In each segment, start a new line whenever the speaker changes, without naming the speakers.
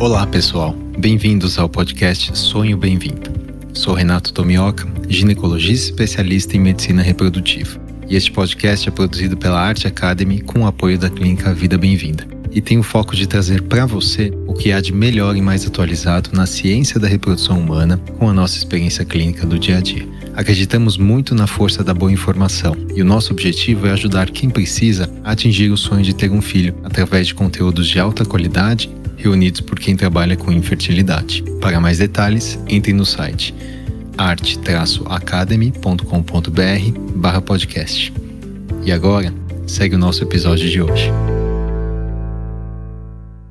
Olá, pessoal. Bem-vindos ao podcast Sonho Bem-vindo. Sou Renato Tomioka, ginecologista especialista em medicina reprodutiva. E este podcast é produzido pela Arte Academy com o apoio da clínica Vida Bem-vinda. E tem o foco de trazer para você o que há de melhor e mais atualizado na ciência da reprodução humana com a nossa experiência clínica do dia a dia. Acreditamos muito na força da boa informação e o nosso objetivo é ajudar quem precisa a atingir o sonho de ter um filho através de conteúdos de alta qualidade reunidos por quem trabalha com infertilidade. Para mais detalhes, entre no site arte-academy.com.br podcast. E agora, segue o nosso episódio de hoje.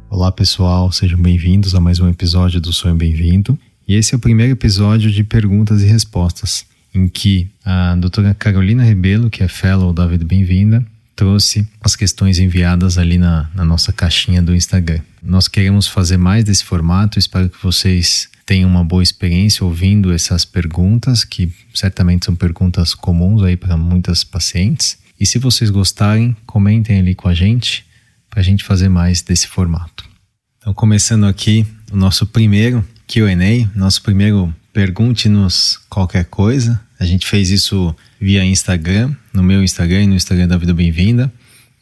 Olá pessoal, sejam bem-vindos a mais um episódio do Sonho Bem-vindo. E esse é o primeiro episódio de perguntas e respostas, em que a doutora Carolina Rebelo, que é fellow da Vida Bem-vinda, trouxe as questões enviadas ali na, na nossa caixinha do Instagram. Nós queremos fazer mais desse formato, espero que vocês tenham uma boa experiência ouvindo essas perguntas, que certamente são perguntas comuns aí para muitas pacientes. E se vocês gostarem, comentem ali com a gente para a gente fazer mais desse formato. Então, começando aqui o nosso primeiro QA, nosso primeiro Pergunte-nos qualquer coisa. A gente fez isso via Instagram, no meu Instagram e no Instagram da Vida Bem-vinda.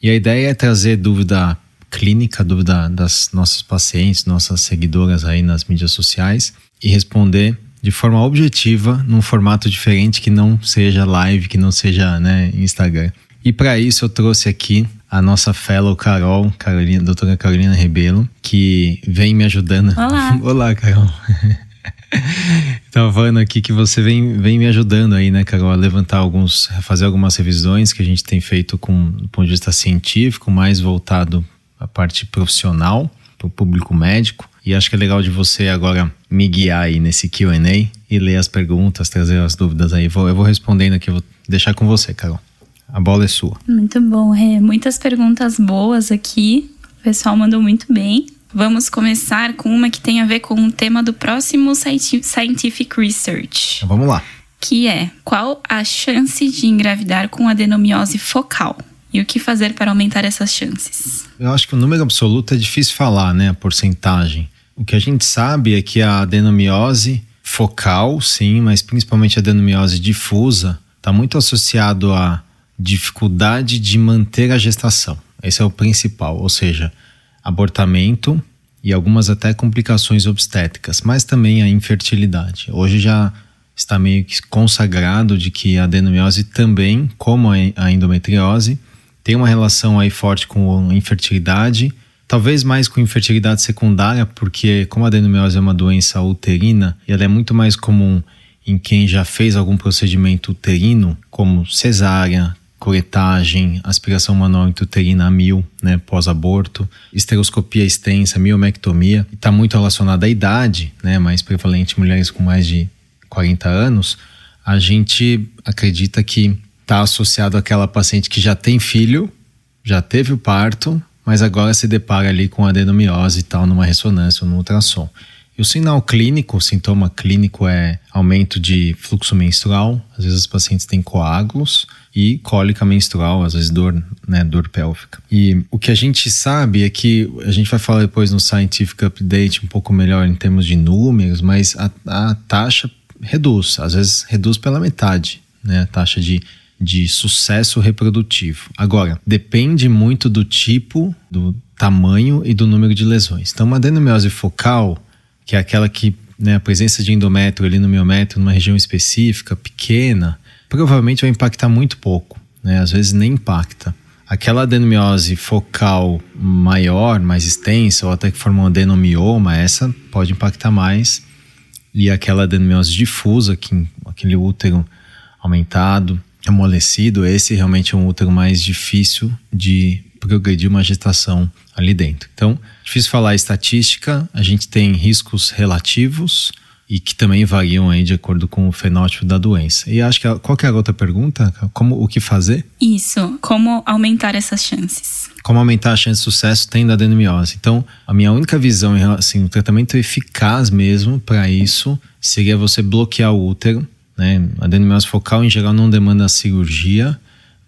E a ideia é trazer dúvida clínica, dúvida das nossas pacientes, nossas seguidoras aí nas mídias sociais e responder de forma objetiva num formato diferente que não seja live, que não seja né, Instagram. E para isso eu trouxe aqui a nossa fellow Carol, Carolina, doutora Carolina Rebelo, que vem me ajudando.
Olá.
Olá, Carol. Tava falando aqui que você vem, vem me ajudando aí, né, Carol, a levantar alguns, a fazer algumas revisões que a gente tem feito com do ponto de vista científico, mais voltado à parte profissional, para o público médico. E acho que é legal de você agora me guiar aí nesse QA e ler as perguntas, trazer as dúvidas aí. Vou, eu vou respondendo aqui, vou deixar com você, Carol. A bola é sua.
Muito bom, é, muitas perguntas boas aqui. O pessoal mandou muito bem. Vamos começar com uma que tem a ver com o tema do próximo Scientific Research.
Então, vamos lá.
Que é: qual a chance de engravidar com adenomiose focal? E o que fazer para aumentar essas chances?
Eu acho que o número absoluto é difícil falar, né? A porcentagem. O que a gente sabe é que a adenomiose focal, sim, mas principalmente a adenomiose difusa, está muito associado à dificuldade de manter a gestação. Esse é o principal, ou seja, abortamento e algumas até complicações obstétricas, mas também a infertilidade. Hoje já está meio que consagrado de que a adenomiose também, como a endometriose, tem uma relação aí forte com infertilidade, talvez mais com infertilidade secundária, porque como a adenomiose é uma doença uterina, ela é muito mais comum em quem já fez algum procedimento uterino, como cesárea, coletagem, aspiração manual intrauterina a mil, né, pós-aborto, esteroscopia extensa, miomectomia, está muito relacionada à idade, né, mais prevalente em mulheres com mais de 40 anos, a gente acredita que está associado àquela paciente que já tem filho, já teve o parto, mas agora se depara ali com adenomiose e tal numa ressonância ou no ultrassom. E o sinal clínico, o sintoma clínico é aumento de fluxo menstrual, às vezes os pacientes têm coágulos e cólica menstrual, às vezes dor, né, dor pélvica. E o que a gente sabe é que a gente vai falar depois no Scientific Update um pouco melhor em termos de números, mas a, a taxa reduz, às vezes reduz pela metade, né, a taxa de de sucesso reprodutivo. Agora, depende muito do tipo, do tamanho e do número de lesões. Então, uma adenomiose focal que é aquela que né, a presença de endométrio ali no miométrio, numa região específica, pequena, provavelmente vai impactar muito pouco, né? às vezes nem impacta. Aquela adenomiose focal maior, mais extensa, ou até que forma um adenomioma, essa pode impactar mais. E aquela adenomiose difusa, que, aquele útero aumentado, amolecido, esse realmente é um útero mais difícil de progredir uma gestação ali dentro. Então, difícil falar estatística, a gente tem riscos relativos e que também variam aí de acordo com o fenótipo da doença. E acho que qual que é a outra pergunta? Como o que fazer?
Isso, como aumentar essas chances?
Como aumentar a chance de sucesso tendo adenomiose. Então, a minha única visão assim, o tratamento eficaz mesmo para isso seria você bloquear o útero, né? A adenomiose focal em geral não demanda cirurgia,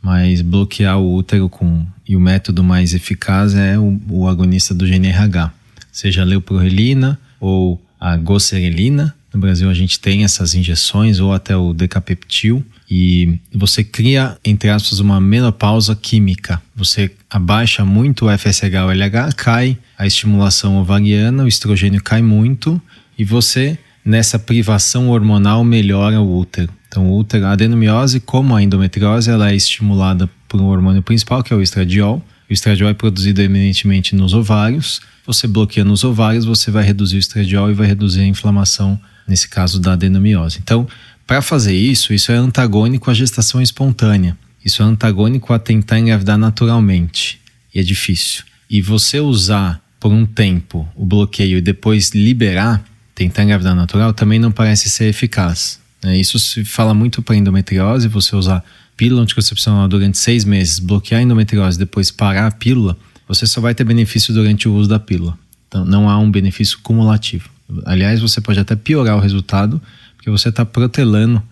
mas bloquear o útero com e o método mais eficaz é o, o agonista do GNRH, seja a leuprorelina ou a goserelina. No Brasil a gente tem essas injeções ou até o decapeptil e você cria, entre aspas, uma menopausa química. Você abaixa muito o FSH ou LH, cai a estimulação ovariana, o estrogênio cai muito e você, nessa privação hormonal, melhora o útero. Então, a adenomiose, como a endometriose, ela é estimulada por um hormônio principal, que é o estradiol. O estradiol é produzido eminentemente nos ovários. Você bloqueia nos ovários, você vai reduzir o estradiol e vai reduzir a inflamação, nesse caso da adenomiose. Então, para fazer isso, isso é antagônico à gestação espontânea. Isso é antagônico a tentar engravidar naturalmente. E é difícil. E você usar por um tempo o bloqueio e depois liberar, tentar engravidar natural, também não parece ser eficaz. Né? Isso se fala muito para endometriose, você usar pílula anticoncepcional durante seis meses, bloquear a endometriose depois parar a pílula, você só vai ter benefício durante o uso da pílula. Então não há um benefício cumulativo. Aliás, você pode até piorar o resultado porque você está protelando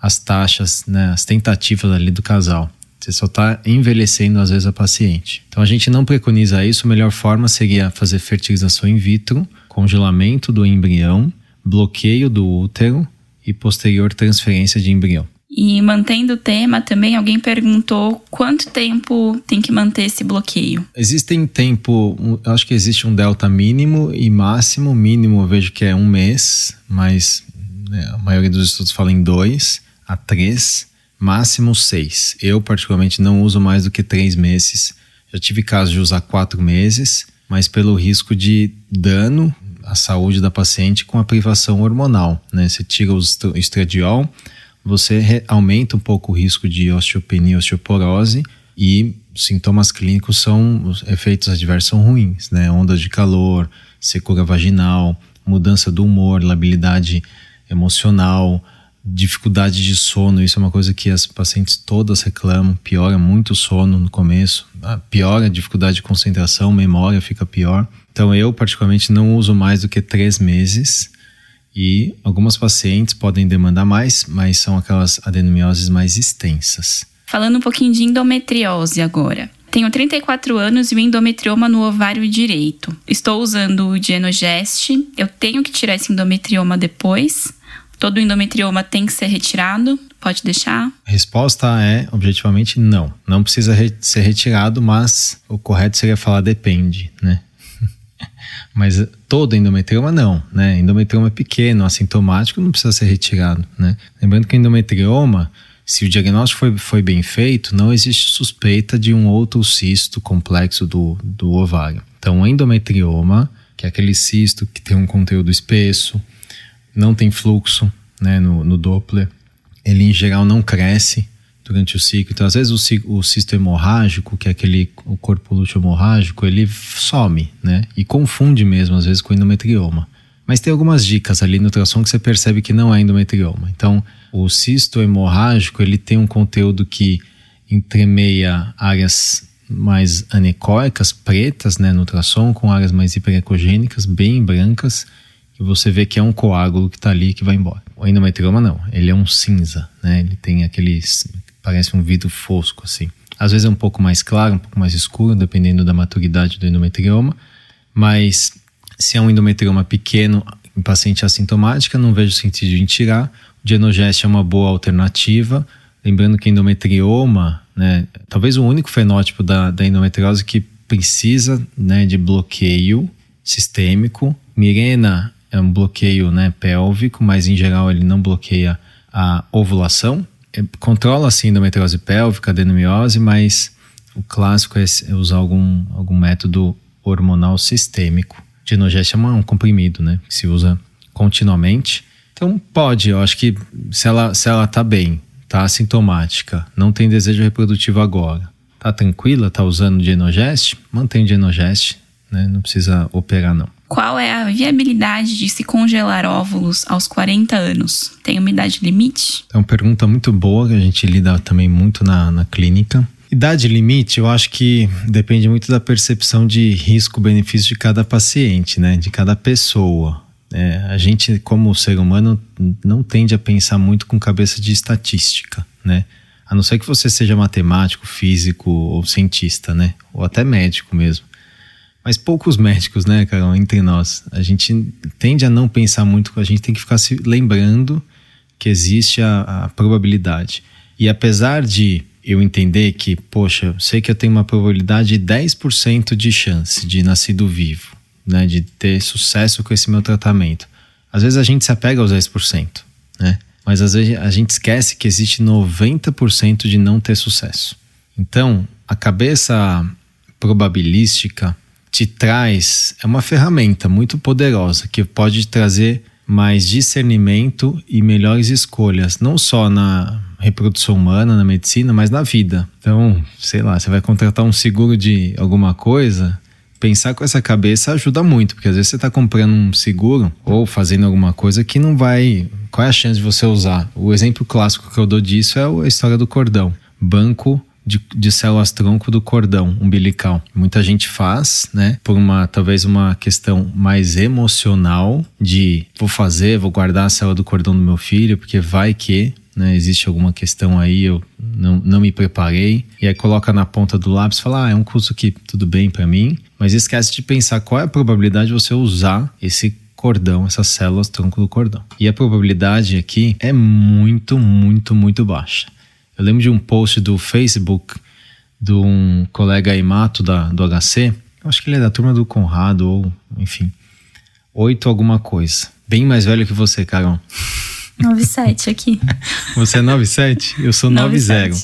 as taxas, né, as tentativas ali do casal. Você só está envelhecendo às vezes a paciente. Então a gente não preconiza isso. A melhor forma seria fazer fertilização in vitro, congelamento do embrião, bloqueio do útero e posterior transferência de embrião.
E mantendo o tema, também alguém perguntou quanto tempo tem que manter esse bloqueio.
Existem tempo, acho que existe um delta mínimo e máximo. Mínimo eu vejo que é um mês, mas né, a maioria dos estudos fala em dois a três, máximo seis. Eu, particularmente, não uso mais do que três meses. Já tive casos de usar quatro meses, mas pelo risco de dano à saúde da paciente com a privação hormonal. Né? Você tira o estradiol, você aumenta um pouco o risco de osteopenia, osteoporose e sintomas clínicos são, os efeitos adversos são ruins, né? Ondas de calor, secura vaginal, mudança do humor, labilidade emocional, dificuldade de sono, isso é uma coisa que as pacientes todas reclamam, piora muito o sono no começo, ah, piora a dificuldade de concentração, memória fica pior. Então eu particularmente não uso mais do que três meses e algumas pacientes podem demandar mais, mas são aquelas adenomioses mais extensas.
Falando um pouquinho de endometriose agora. Tenho 34 anos e o endometrioma no ovário direito. Estou usando o Genogest. Eu tenho que tirar esse endometrioma depois. Todo endometrioma tem que ser retirado? Pode deixar?
A resposta é, objetivamente, não. Não precisa re ser retirado, mas o correto seria falar depende, né? mas todo endometrioma não, né? Endometrioma pequeno, assintomático, não precisa ser retirado, né? Lembrando que endometrioma se o diagnóstico foi, foi bem feito, não existe suspeita de um outro cisto complexo do, do ovário. Então, o endometrioma, que é aquele cisto que tem um conteúdo espesso, não tem fluxo né, no, no Doppler, ele em geral não cresce durante o ciclo. Então, às vezes, o, o cisto hemorrágico, que é aquele o corpo lúteo hemorrágico, ele some, né? E confunde mesmo, às vezes, com endometrioma. Mas tem algumas dicas ali no ultrassom que você percebe que não é endometrioma. Então, o cisto hemorrágico, ele tem um conteúdo que entremeia áreas mais anecoicas, pretas, né, no ultrassom, com áreas mais hiperecogênicas, bem brancas, que você vê que é um coágulo que está ali que vai embora. O endometrioma não, ele é um cinza, né, ele tem aqueles, parece um vidro fosco assim. Às vezes é um pouco mais claro, um pouco mais escuro, dependendo da maturidade do endometrioma, mas se é um endometrioma pequeno em paciente assintomática, não vejo sentido em tirar. O Genogest é uma boa alternativa. Lembrando que endometrioma, né, talvez o único fenótipo da, da endometriose que precisa né, de bloqueio sistêmico. Mirena é um bloqueio né, pélvico, mas em geral ele não bloqueia a ovulação. É, controla sim a endometriose pélvica, adenomiose, mas o clássico é usar algum, algum método hormonal sistêmico. Genogest é um comprimido, né? Que se usa continuamente. Então pode, eu acho que se ela, se ela tá bem, tá assintomática, não tem desejo reprodutivo agora, tá tranquila, tá usando Genogest, mantém Genogest, né? Não precisa operar não.
Qual é a viabilidade de se congelar óvulos aos 40 anos? Tem uma idade limite?
É uma pergunta muito boa que a gente lida também muito na, na clínica. Idade limite, eu acho que depende muito da percepção de risco-benefício de cada paciente, né? De cada pessoa. É, a gente, como ser humano, não tende a pensar muito com cabeça de estatística, né? A não ser que você seja matemático, físico ou cientista, né? Ou até médico mesmo. Mas poucos médicos, né, Carol, entre nós. A gente tende a não pensar muito, a gente tem que ficar se lembrando que existe a, a probabilidade. E apesar de eu entender que, poxa, sei que eu tenho uma probabilidade de 10% de chance de nascido vivo, né, de ter sucesso com esse meu tratamento. Às vezes a gente se apega aos 10%, né? Mas às vezes a gente esquece que existe 90% de não ter sucesso. Então, a cabeça probabilística te traz é uma ferramenta muito poderosa que pode trazer mais discernimento e melhores escolhas, não só na reprodução humana, na medicina, mas na vida. Então, sei lá, você vai contratar um seguro de alguma coisa, pensar com essa cabeça ajuda muito, porque às vezes você está comprando um seguro ou fazendo alguma coisa que não vai. Qual é a chance de você usar? O exemplo clássico que eu dou disso é a história do cordão. Banco de, de células tronco do cordão umbilical. Muita gente faz, né? Por uma talvez uma questão mais emocional de vou fazer, vou guardar a célula do cordão do meu filho, porque vai que né, existe alguma questão aí, eu não, não me preparei. E aí coloca na ponta do lápis e fala: ah, é um curso que tudo bem para mim, mas esquece de pensar qual é a probabilidade de você usar esse cordão, essas células tronco do cordão. E a probabilidade aqui é muito, muito, muito baixa. Eu lembro de um post do Facebook de um colega Imato da, do HC. Eu acho que ele é da turma do Conrado, ou enfim. Oito alguma coisa. Bem mais velho que você, Carol.
97 aqui.
Você é 97? Eu sou 90.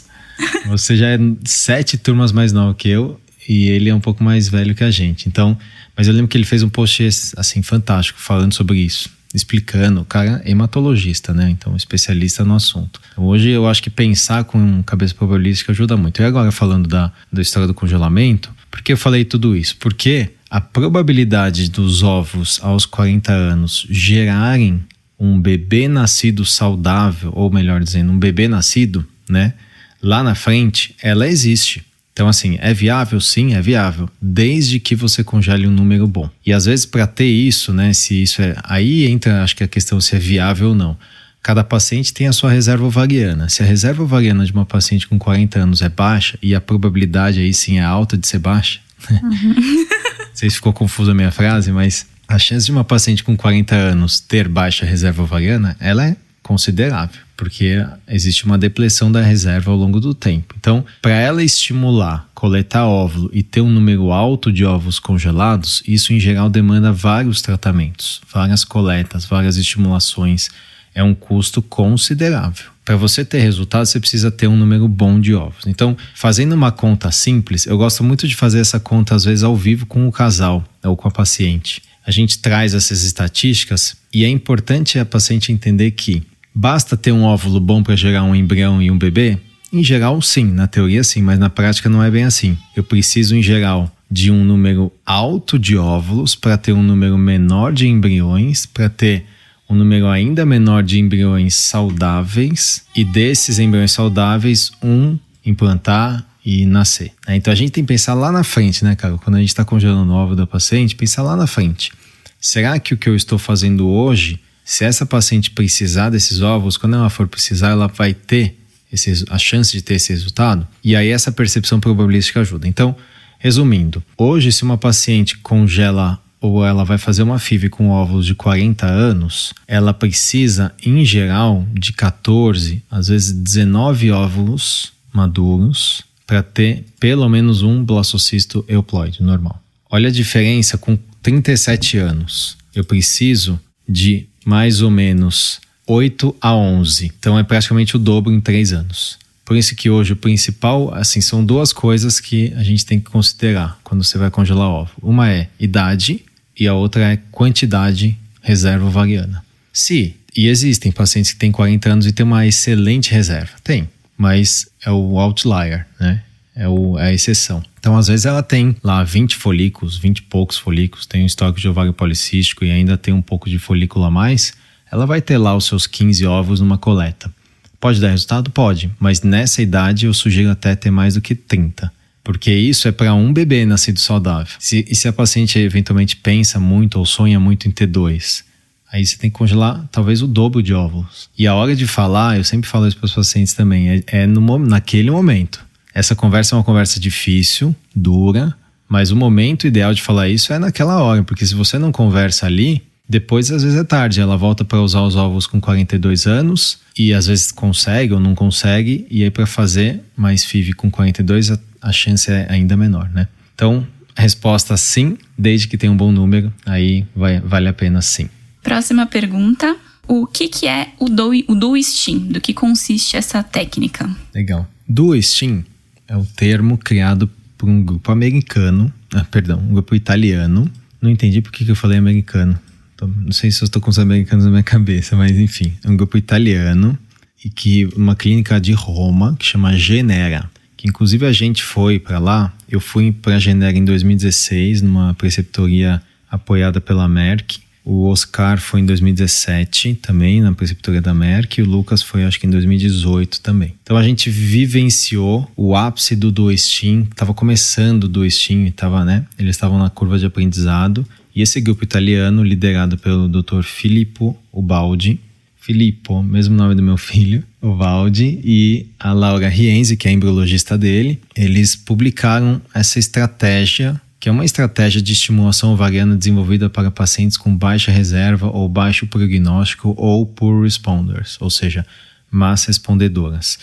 Você já é sete turmas mais novo que eu e ele é um pouco mais velho que a gente. Então, mas eu lembro que ele fez um post assim fantástico falando sobre isso explicando. O cara é hematologista, né? Então, especialista no assunto. Então, hoje eu acho que pensar com cabeça probabilística ajuda muito. E agora, falando da, da história do congelamento, por que eu falei tudo isso? Porque a probabilidade dos ovos aos 40 anos gerarem um bebê nascido saudável, ou melhor dizendo, um bebê nascido, né? Lá na frente, ela existe. Então, assim, é viável? Sim, é viável, desde que você congele um número bom. E às vezes, para ter isso, né, se isso é. Aí entra, acho que a questão se é viável ou não. Cada paciente tem a sua reserva ovariana. Se a reserva ovariana de uma paciente com 40 anos é baixa e a probabilidade aí sim é alta de ser baixa, uhum. não sei se ficou confusa a minha frase, mas a chance de uma paciente com 40 anos ter baixa reserva ovariana, ela é considerável, porque existe uma depressão da reserva ao longo do tempo. Então, para ela estimular, coletar óvulo e ter um número alto de ovos congelados, isso em geral demanda vários tratamentos, várias coletas, várias estimulações. É um custo considerável. Para você ter resultado, você precisa ter um número bom de ovos. Então, fazendo uma conta simples, eu gosto muito de fazer essa conta às vezes ao vivo com o casal ou com a paciente. A gente traz essas estatísticas e é importante a paciente entender que Basta ter um óvulo bom para gerar um embrião e um bebê? Em geral, sim, na teoria sim, mas na prática não é bem assim. Eu preciso, em geral, de um número alto de óvulos para ter um número menor de embriões, para ter um número ainda menor de embriões saudáveis e desses embriões saudáveis, um implantar e nascer. Né? Então a gente tem que pensar lá na frente, né, cara? Quando a gente está congelando o óvulo da paciente, pensar lá na frente. Será que o que eu estou fazendo hoje se essa paciente precisar desses ovos, quando ela for precisar, ela vai ter esse, a chance de ter esse resultado. E aí essa percepção probabilística ajuda. Então, resumindo, hoje se uma paciente congela ou ela vai fazer uma FIV com óvulos de 40 anos, ela precisa, em geral, de 14, às vezes 19 óvulos maduros para ter pelo menos um blastocisto euploide normal. Olha a diferença com 37 anos. Eu preciso de mais ou menos 8 a 11. Então é praticamente o dobro em 3 anos. Por isso que hoje o principal, assim, são duas coisas que a gente tem que considerar quando você vai congelar ovo. Uma é idade e a outra é quantidade reserva ovariana. Se, e existem pacientes que têm 40 anos e têm uma excelente reserva. Tem, mas é o outlier, né? É, o, é a exceção. Então, às vezes, ela tem lá 20 folículos, 20 e poucos folículos, tem um estoque de ovário policístico e ainda tem um pouco de folículo a mais. Ela vai ter lá os seus 15 ovos numa coleta. Pode dar resultado? Pode, mas nessa idade eu sugiro até ter mais do que 30. Porque isso é para um bebê nascido saudável. Se, e se a paciente eventualmente pensa muito ou sonha muito em ter dois, aí você tem que congelar talvez o dobro de óvulos. E a hora de falar, eu sempre falo isso para os pacientes também, é, é no, naquele momento. Essa conversa é uma conversa difícil, dura, Mas o momento ideal de falar isso é naquela hora, porque se você não conversa ali, depois às vezes é tarde. Ela volta para usar os ovos com 42 anos e às vezes consegue ou não consegue, e aí para fazer mais FIV com 42 a, a chance é ainda menor, né? Então, resposta sim, desde que tenha um bom número, aí vai, vale a pena sim.
Próxima pergunta. O que, que é o do, o do steam? Do que consiste essa técnica?
Legal. Do steam é o termo criado por um grupo americano, ah, perdão, um grupo italiano. Não entendi por que, eu falei americano. Não sei se eu estou com os americanos na minha cabeça, mas enfim, é um grupo italiano e que uma clínica de Roma que chama Genera que inclusive a gente foi para lá. Eu fui para Genera em 2016, numa preceptoria apoiada pela Merck. O Oscar foi em 2017 também, na preceptoria da Merck, e o Lucas foi acho que em 2018 também. Então a gente vivenciou o ápice do do Steam, estava começando do Steam, tava, né? Eles estavam na curva de aprendizado, e esse grupo italiano, liderado pelo Dr. Filippo Ubaldi, Filippo, mesmo nome do meu filho, o Valdi, e a Laura Rienzi, que é a embriologista dele, eles publicaram essa estratégia, que é uma estratégia de estimulação ovariana desenvolvida para pacientes com baixa reserva ou baixo prognóstico ou poor responders, ou seja, más respondedoras.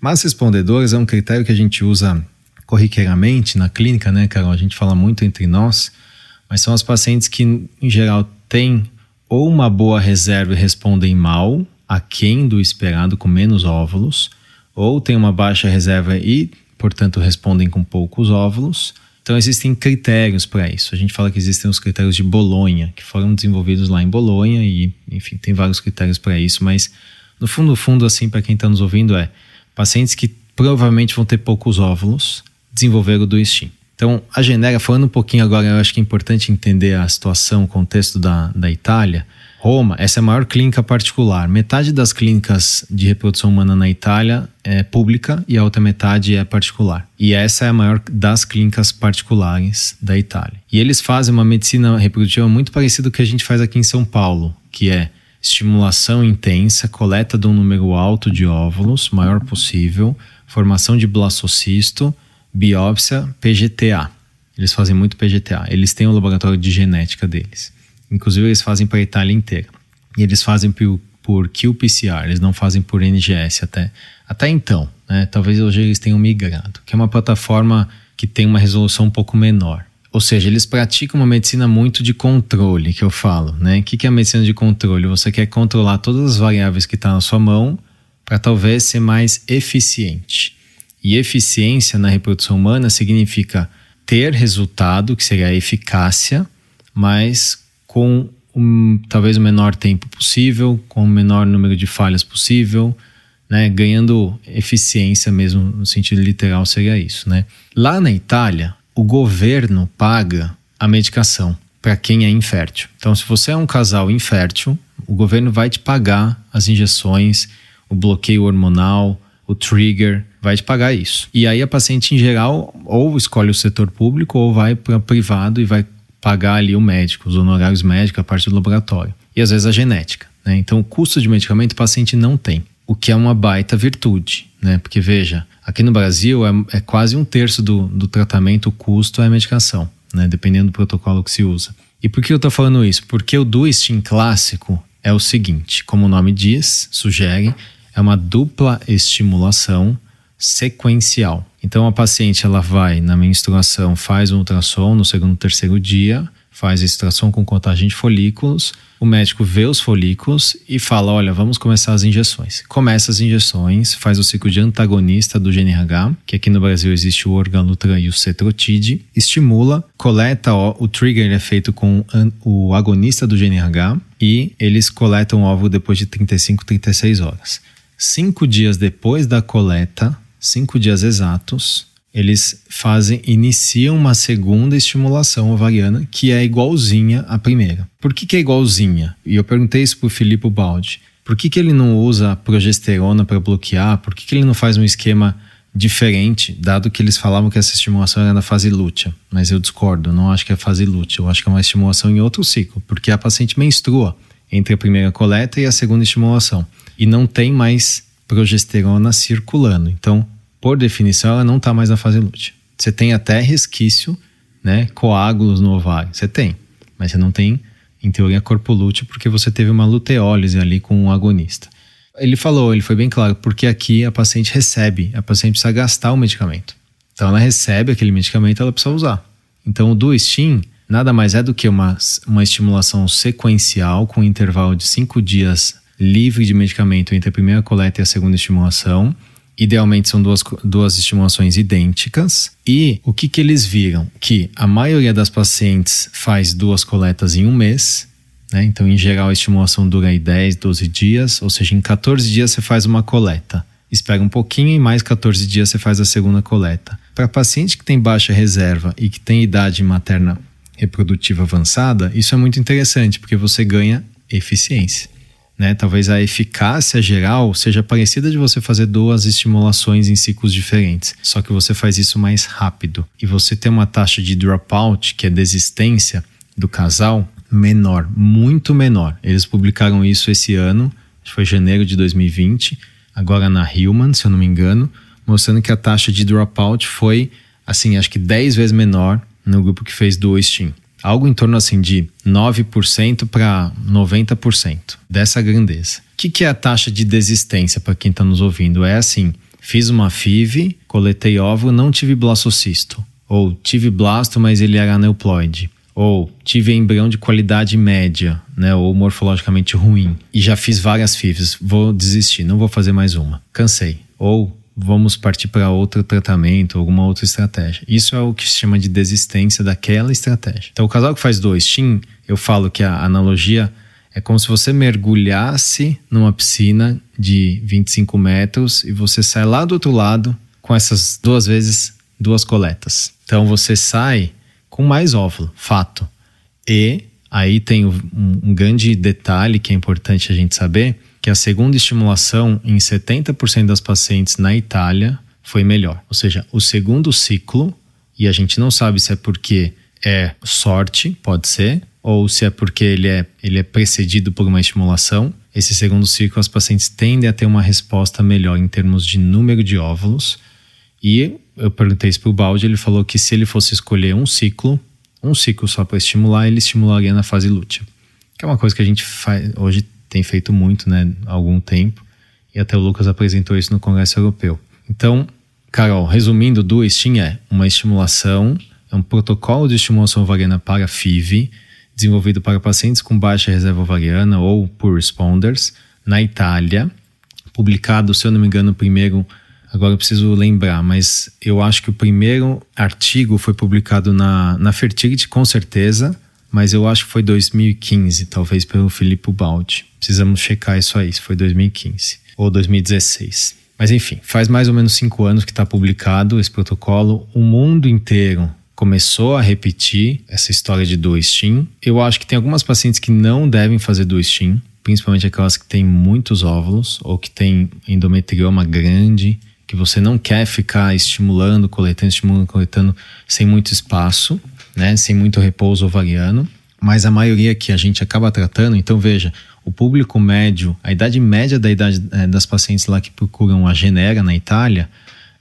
Más respondedoras é um critério que a gente usa corriqueiramente na clínica, né, Carol? A gente fala muito entre nós, mas são as pacientes que, em geral, têm ou uma boa reserva e respondem mal, aquém do esperado, com menos óvulos, ou tem uma baixa reserva e, portanto, respondem com poucos óvulos. Então, existem critérios para isso. A gente fala que existem os critérios de Bolonha, que foram desenvolvidos lá em Bolonha, e, enfim, tem vários critérios para isso, mas no fundo, fundo, assim, para quem está nos ouvindo, é pacientes que provavelmente vão ter poucos óvulos desenvolveram do STIM. Então, a Genera, falando um pouquinho agora, eu acho que é importante entender a situação, o contexto da, da Itália. Roma, essa é a maior clínica particular. Metade das clínicas de reprodução humana na Itália é pública e a outra metade é particular. E essa é a maior das clínicas particulares da Itália. E eles fazem uma medicina reprodutiva muito parecida com o que a gente faz aqui em São Paulo, que é estimulação intensa, coleta de um número alto de óvulos, maior possível, formação de blastocisto biópsia PGTA. Eles fazem muito PGTA. Eles têm o laboratório de genética deles. Inclusive, eles fazem para a Itália inteira. E eles fazem por, por qPCR, eles não fazem por NGS até, até então. Né? Talvez hoje eles tenham migrado, que é uma plataforma que tem uma resolução um pouco menor. Ou seja, eles praticam uma medicina muito de controle, que eu falo. Né? O que é a medicina de controle? Você quer controlar todas as variáveis que estão tá na sua mão para talvez ser mais eficiente. E eficiência na reprodução humana significa ter resultado, que seria a eficácia, mas com um, talvez o menor tempo possível, com o menor número de falhas possível, né, ganhando eficiência mesmo no sentido literal seria isso, né? Lá na Itália, o governo paga a medicação para quem é infértil. Então, se você é um casal infértil, o governo vai te pagar as injeções, o bloqueio hormonal, o trigger, vai te pagar isso. E aí a paciente, em geral, ou escolhe o setor público ou vai para privado e vai pagar ali o médico, os honorários médicos, a parte do laboratório. E às vezes a genética. Né? Então, o custo de medicamento o paciente não tem, o que é uma baita virtude. Né? Porque, veja, aqui no Brasil é, é quase um terço do, do tratamento, o custo é a medicação, né? dependendo do protocolo que se usa. E por que eu estou falando isso? Porque o Duistin clássico é o seguinte, como o nome diz, sugere, é uma dupla estimulação sequencial. Então a paciente ela vai na menstruação, faz um ultrassom no segundo, terceiro dia, faz a extração com contagem de folículos, o médico vê os folículos e fala: olha, vamos começar as injeções. Começa as injeções, faz o ciclo de antagonista do GNRH, que aqui no Brasil existe o Orgalutra e o Cetrotide, estimula, coleta o, o trigger é feito com o agonista do GNRH e eles coletam o óvulo depois de 35, 36 horas. Cinco dias depois da coleta, cinco dias exatos, eles fazem, iniciam uma segunda estimulação ovariana que é igualzinha à primeira. Por que, que é igualzinha? E eu perguntei isso para o Filipe Baldi. Por que, que ele não usa progesterona para bloquear? Por que, que ele não faz um esquema diferente, dado que eles falavam que essa estimulação era na fase lútea? Mas eu discordo, não acho que é fase lútea, eu acho que é uma estimulação em outro ciclo, porque a paciente menstrua entre a primeira coleta e a segunda estimulação. E não tem mais progesterona circulando. Então, por definição, ela não está mais na fase lútea. Você tem até resquício né, coágulos no ovário. Você tem, mas você não tem, em teoria, corpo lúteo porque você teve uma luteólise ali com um agonista. Ele falou, ele foi bem claro, porque aqui a paciente recebe, a paciente precisa gastar o medicamento. Então ela recebe aquele medicamento, ela precisa usar. Então o Duestin nada mais é do que uma, uma estimulação sequencial com um intervalo de cinco dias livre de medicamento entre a primeira coleta e a segunda estimulação. Idealmente são duas, duas estimulações idênticas. E o que, que eles viram? Que a maioria das pacientes faz duas coletas em um mês. Né? Então, em geral, a estimulação dura aí 10, 12 dias, ou seja, em 14 dias você faz uma coleta. Espera um pouquinho e mais 14 dias você faz a segunda coleta. Para paciente que tem baixa reserva e que tem idade materna reprodutiva avançada, isso é muito interessante, porque você ganha eficiência. Né? Talvez a eficácia geral seja parecida de você fazer duas estimulações em ciclos diferentes, só que você faz isso mais rápido. E você tem uma taxa de dropout, que é desistência do casal, menor, muito menor. Eles publicaram isso esse ano, foi janeiro de 2020, agora na Human, se eu não me engano, mostrando que a taxa de dropout foi, assim, acho que 10 vezes menor no grupo que fez do Steam. Algo em torno assim de 9% para 90% dessa grandeza. O que, que é a taxa de desistência para quem está nos ouvindo? É assim: fiz uma FIV, coletei óvulo, não tive blastocisto. Ou tive blasto, mas ele era aneuploide. Ou tive embrião de qualidade média, né, ou morfologicamente ruim. E já fiz várias FIVs, vou desistir, não vou fazer mais uma. Cansei. Ou vamos partir para outro tratamento, alguma outra estratégia. Isso é o que se chama de desistência daquela estratégia. Então, o casal que faz dois STIM, eu falo que a analogia é como se você mergulhasse numa piscina de 25 metros e você sai lá do outro lado com essas duas vezes duas coletas. Então, você sai com mais óvulo, fato. E aí tem um, um grande detalhe que é importante a gente saber que a segunda estimulação em 70% das pacientes na Itália foi melhor. Ou seja, o segundo ciclo, e a gente não sabe se é porque é sorte, pode ser, ou se é porque ele é, ele é precedido por uma estimulação. Esse segundo ciclo, as pacientes tendem a ter uma resposta melhor em termos de número de óvulos. E eu perguntei isso para o Balde, ele falou que se ele fosse escolher um ciclo, um ciclo só para estimular, ele estimularia na fase lútea. Que é uma coisa que a gente faz, hoje tem feito muito, né, há algum tempo, e até o Lucas apresentou isso no Congresso Europeu. Então, Carol, resumindo, do STIM é uma estimulação, é um protocolo de estimulação ovariana para FIV, desenvolvido para pacientes com baixa reserva ovariana ou por responders, na Itália, publicado, se eu não me engano, primeiro, agora eu preciso lembrar, mas eu acho que o primeiro artigo foi publicado na, na Fertility, com certeza, mas eu acho que foi 2015, talvez pelo Filipe Baldi. Precisamos checar isso aí, se foi 2015 ou 2016. Mas enfim, faz mais ou menos cinco anos que está publicado esse protocolo. O mundo inteiro começou a repetir essa história de do STIM. Eu acho que tem algumas pacientes que não devem fazer do STIM, principalmente aquelas que têm muitos óvulos ou que têm endometrioma grande, que você não quer ficar estimulando, coletando, estimulando, coletando sem muito espaço né, sem muito repouso ovariano, mas a maioria que a gente acaba tratando, então veja, o público médio, a idade média da idade é, das pacientes lá que procuram a Genera na Itália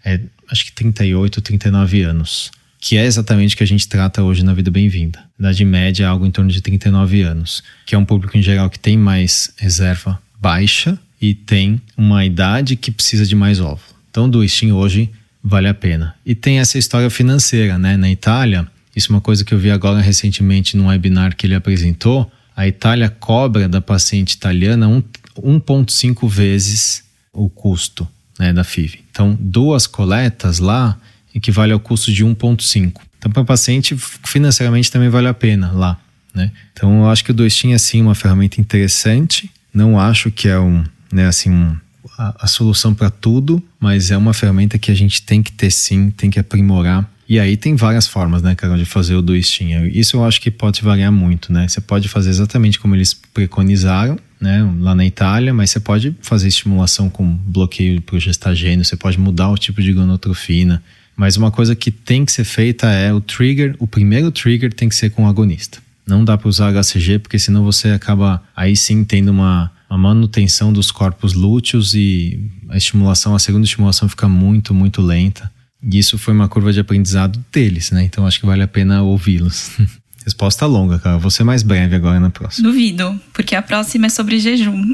é acho que 38, 39 anos, que é exatamente o que a gente trata hoje na Vida Bem-vinda. Idade média é algo em torno de 39 anos, que é um público em geral que tem mais reserva baixa e tem uma idade que precisa de mais óvulo. Então, do Steam hoje vale a pena. E tem essa história financeira, né? Na Itália, isso é uma coisa que eu vi agora recentemente num webinar que ele apresentou. A Itália cobra da paciente italiana 1,5 vezes o custo né, da FIV. Então, duas coletas lá equivale ao custo de 1,5. Então, para paciente, financeiramente também vale a pena lá. Né? Então, eu acho que o Doistin é sim uma ferramenta interessante. Não acho que é um, né, assim, um, a, a solução para tudo, mas é uma ferramenta que a gente tem que ter sim, tem que aprimorar e aí tem várias formas, né, Carol, de fazer o do Steam. Isso eu acho que pode variar muito, né? Você pode fazer exatamente como eles preconizaram, né, lá na Itália, mas você pode fazer estimulação com bloqueio gestagênio, você pode mudar o tipo de gonotrofina. Mas uma coisa que tem que ser feita é o trigger, o primeiro trigger tem que ser com o agonista. Não dá para usar HCG, porque senão você acaba aí sim tendo uma, uma manutenção dos corpos lúteos e a estimulação, a segunda estimulação fica muito, muito lenta E isso foi uma curva de aprendizado deles, né? Então acho que vale a pena ouvi-los. Resposta longa, cara. Vou ser mais breve agora na próxima.
Duvido, porque a próxima é sobre jejum.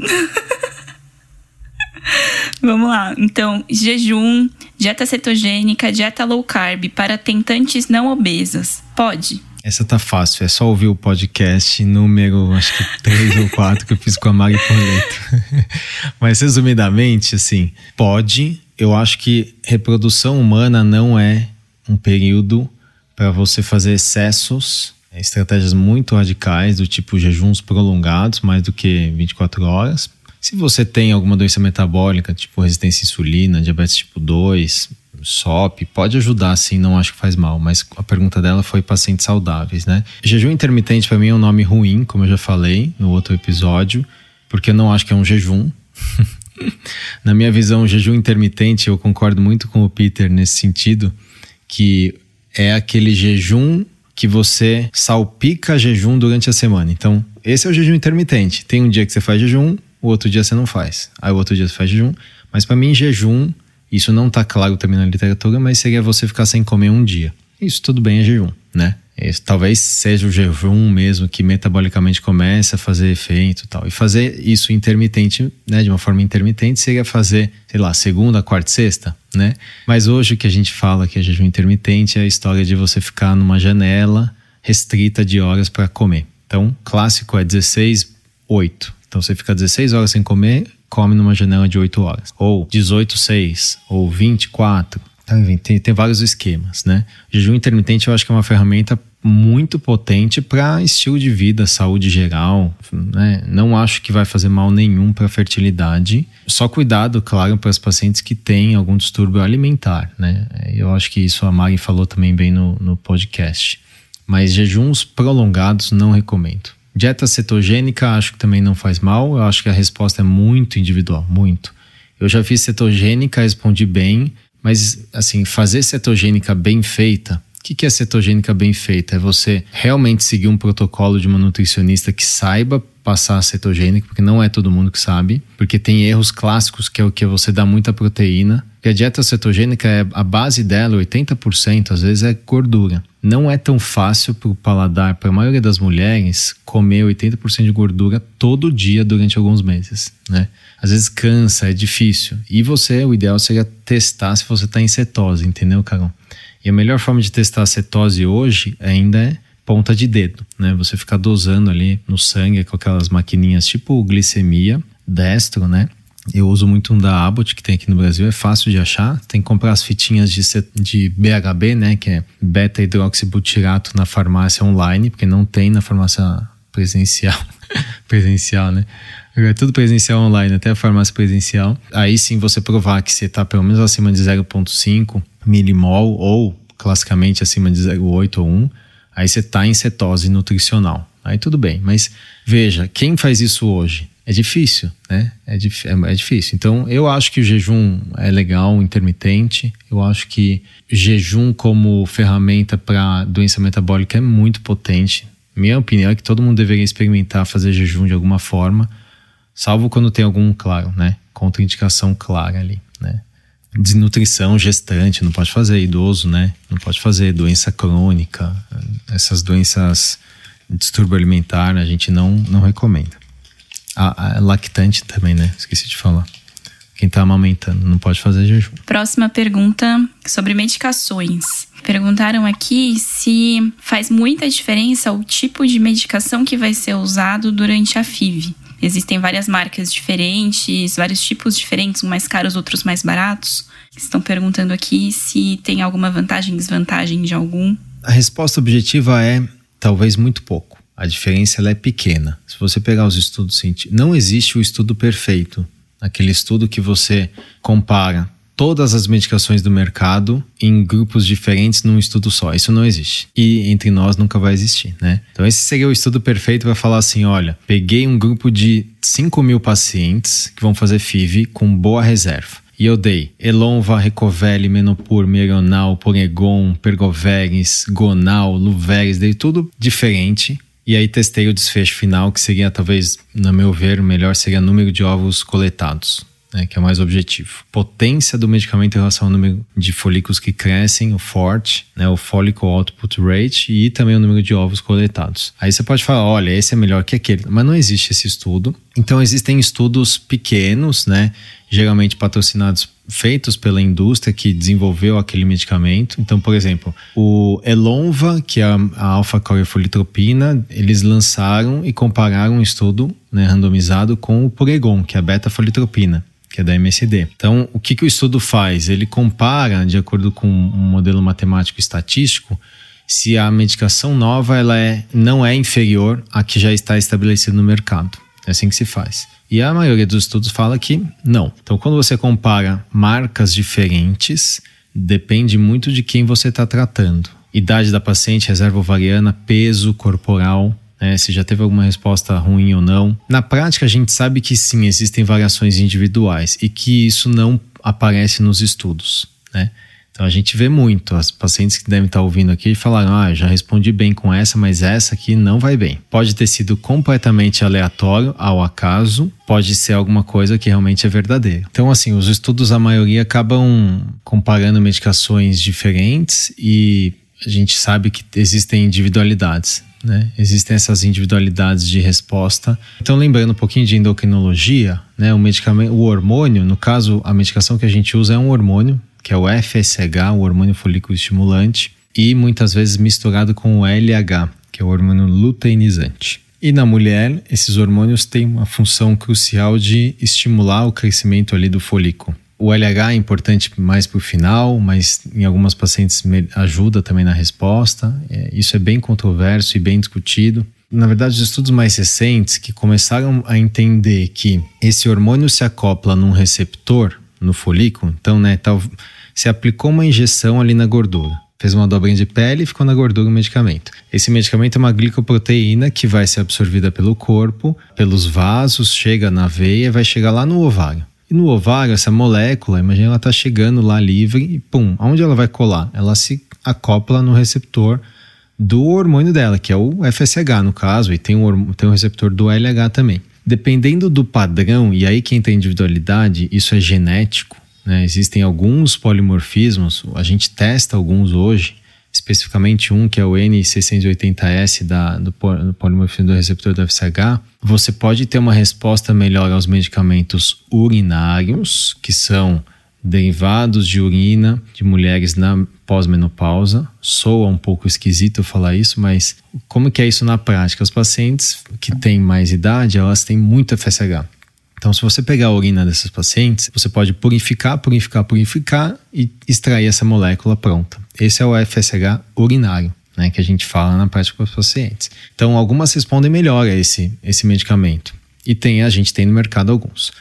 Vamos lá. Então, jejum, dieta cetogênica, dieta low carb para tentantes não obesas. Pode?
Essa tá fácil, é só ouvir o podcast número, acho que 3 ou 4 que eu fiz com a Mari Porleto. Mas resumidamente, assim, pode. Eu acho que reprodução humana não é um período para você fazer excessos, estratégias muito radicais, do tipo jejuns prolongados, mais do que 24 horas. Se você tem alguma doença metabólica, tipo resistência à insulina, diabetes tipo 2, SOP, pode ajudar sim, não acho que faz mal, mas a pergunta dela foi pacientes saudáveis, né? Jejum intermitente para mim é um nome ruim, como eu já falei no outro episódio, porque eu não acho que é um jejum. Na minha visão, o jejum intermitente, eu concordo muito com o Peter nesse sentido, que é aquele jejum que você salpica jejum durante a semana. Então, esse é o jejum intermitente. Tem um dia que você faz jejum, o outro dia você não faz. Aí o outro dia você faz jejum. Mas para mim, jejum isso não está claro também na literatura, mas seria você ficar sem comer um dia. Isso tudo bem é jejum, né? Esse, talvez seja o jejum mesmo que metabolicamente começa a fazer efeito e tal. E fazer isso intermitente, né, de uma forma intermitente, seria fazer, sei lá, segunda, quarta, sexta, né? Mas hoje o que a gente fala que é jejum intermitente é a história de você ficar numa janela restrita de horas para comer. Então, clássico é 16, 8. Então você fica 16 horas sem comer, come numa janela de 8 horas. Ou 18, 6. Ou 24. Tá, tem, tem vários esquemas, né? Jejum intermitente eu acho que é uma ferramenta muito potente para estilo de vida, saúde geral. Né? Não acho que vai fazer mal nenhum para a fertilidade. Só cuidado, claro, para os pacientes que têm algum distúrbio alimentar. Né? Eu acho que isso a Mari falou também bem no, no podcast. Mas jejuns prolongados não recomendo. Dieta cetogênica acho que também não faz mal. Eu acho que a resposta é muito individual, muito. Eu já fiz cetogênica, respondi bem, mas assim, fazer cetogênica bem feita, o que, que é cetogênica bem feita? É você realmente seguir um protocolo de uma nutricionista que saiba passar a cetogênica, porque não é todo mundo que sabe, porque tem erros clássicos que é o que você dá muita proteína. Porque a dieta cetogênica é a base dela, 80% às vezes é gordura não é tão fácil para o paladar, para a maioria das mulheres, comer 80% de gordura todo dia durante alguns meses, né? Às vezes cansa, é difícil. E você, o ideal seria testar se você está em cetose, entendeu, Carol? E a melhor forma de testar a cetose hoje ainda é ponta de dedo, né? Você ficar dosando ali no sangue com aquelas maquininhas tipo glicemia, destro, né? Eu uso muito um da Abbott que tem aqui no Brasil, é fácil de achar. Tem que comprar as fitinhas de, de BHB, né, que é beta-hidroxibutirato na farmácia online, porque não tem na farmácia presencial. presencial, né? É tudo presencial online, até a farmácia presencial. Aí sim você provar que você está pelo menos acima de 0,5 milimol ou classicamente acima de 0,8 ou 1, aí você está em cetose nutricional. Aí tudo bem, mas veja, quem faz isso hoje? É difícil, né? É, é, é, difícil. Então, eu acho que o jejum é legal, intermitente. Eu acho que jejum como ferramenta para doença metabólica é muito potente. Minha opinião é que todo mundo deveria experimentar fazer jejum de alguma forma, salvo quando tem algum, claro, né? Contraindicação clara ali, né? Desnutrição, gestante, não pode fazer, idoso, né? Não pode fazer, doença crônica, essas doenças, distúrbio alimentar, a gente não, não recomenda. A, a lactante também, né? Esqueci de falar. Quem tá amamentando não pode fazer jejum.
Próxima pergunta sobre medicações. Perguntaram aqui se faz muita diferença o tipo de medicação que vai ser usado durante a FIV. Existem várias marcas diferentes, vários tipos diferentes, uns mais caros, outros mais baratos. Estão perguntando aqui se tem alguma vantagem, desvantagem de algum.
A resposta objetiva é talvez muito pouco. A diferença ela é pequena. Se você pegar os estudos científicos, não existe o estudo perfeito. Aquele estudo que você compara todas as medicações do mercado em grupos diferentes num estudo só. Isso não existe. E entre nós nunca vai existir, né? Então esse seria o estudo perfeito para falar assim, olha, peguei um grupo de 5 mil pacientes que vão fazer FIV com boa reserva. E eu dei Elonva, Recovelli, Menopur, Meronal, Poregon, Pergoveres, Gonal, Luveres, dei tudo diferente e aí testei o desfecho final, que seria talvez, no meu ver, o melhor seria número de ovos coletados. né, que é o mais objetivo. Potência do medicamento em relação ao número de folículos que crescem, o FORT, né, o Follicle Output Rate, e também o número de ovos coletados. Aí você pode falar, olha, esse é melhor que aquele, mas não existe esse estudo. Então existem estudos pequenos, né, geralmente patrocinados feitos pela indústria que desenvolveu aquele medicamento. Então, por exemplo, o Elonva, que é a alfa-corifolitropina, eles lançaram e compararam um estudo né, randomizado com o Puregon, que é a beta-folitropina que é da MSD. Então, o que, que o estudo faz? Ele compara, de acordo com um modelo matemático estatístico, se a medicação nova ela é, não é inferior à que já está estabelecida no mercado. É assim que se faz. E a maioria dos estudos fala que não. Então, quando você compara marcas diferentes, depende muito de quem você está tratando. Idade da paciente, reserva ovariana, peso corporal, né, se já teve alguma resposta ruim ou não. Na prática, a gente sabe que sim, existem variações individuais e que isso não aparece nos estudos. Né? Então a gente vê muito. As pacientes que devem estar ouvindo aqui falaram: ah, já respondi bem com essa, mas essa aqui não vai bem. Pode ter sido completamente aleatório, ao acaso, pode ser alguma coisa que realmente é verdadeira. Então, assim, os estudos, a maioria, acabam comparando medicações diferentes e a gente sabe que existem individualidades. Né? Existem essas individualidades de resposta. Então, lembrando um pouquinho de endocrinologia, né? o medicamento, o hormônio, no caso, a medicação que a gente usa é um hormônio que é o FSH, o hormônio folículo estimulante, e muitas vezes misturado com o LH, que é o hormônio luteinizante. E na mulher, esses hormônios têm uma função crucial de estimular o crescimento ali do folículo. O LH é importante mais para o final, mas em algumas pacientes ajuda também na resposta. É, isso é bem controverso e bem discutido. Na verdade, os estudos mais recentes que começaram a entender que esse hormônio se acopla num receptor no folículo, então, né, tal, se aplicou uma injeção ali na gordura. Fez uma dobrinha de pele e ficou na gordura o medicamento. Esse medicamento é uma glicoproteína que vai ser absorvida pelo corpo, pelos vasos, chega na veia e vai chegar lá no ovário. E no ovário, essa molécula, imagina ela tá chegando lá livre e pum, aonde ela vai colar? Ela se acopla no receptor do hormônio dela, que é o FSH no caso, e tem um, tem um receptor do LH também. Dependendo do padrão, e aí quem tem individualidade, isso é genético, né? Existem alguns polimorfismos, a gente testa alguns hoje, especificamente um que é o N680S da, do, polimorfismo do receptor do FSH. Você pode ter uma resposta melhor aos medicamentos urinários, que são derivados de urina de mulheres na pós-menopausa. Soa um pouco esquisito falar isso, mas como que é isso na prática? Os pacientes que têm mais idade, elas têm muito FSH. Então, se você pegar a urina desses pacientes, você pode purificar, purificar, purificar e extrair essa molécula pronta. Esse é o FSH urinário. Né, que a gente fala na prática com os pacientes. Então, algumas respondem melhor a esse, esse medicamento. E tem, a gente tem no mercado alguns.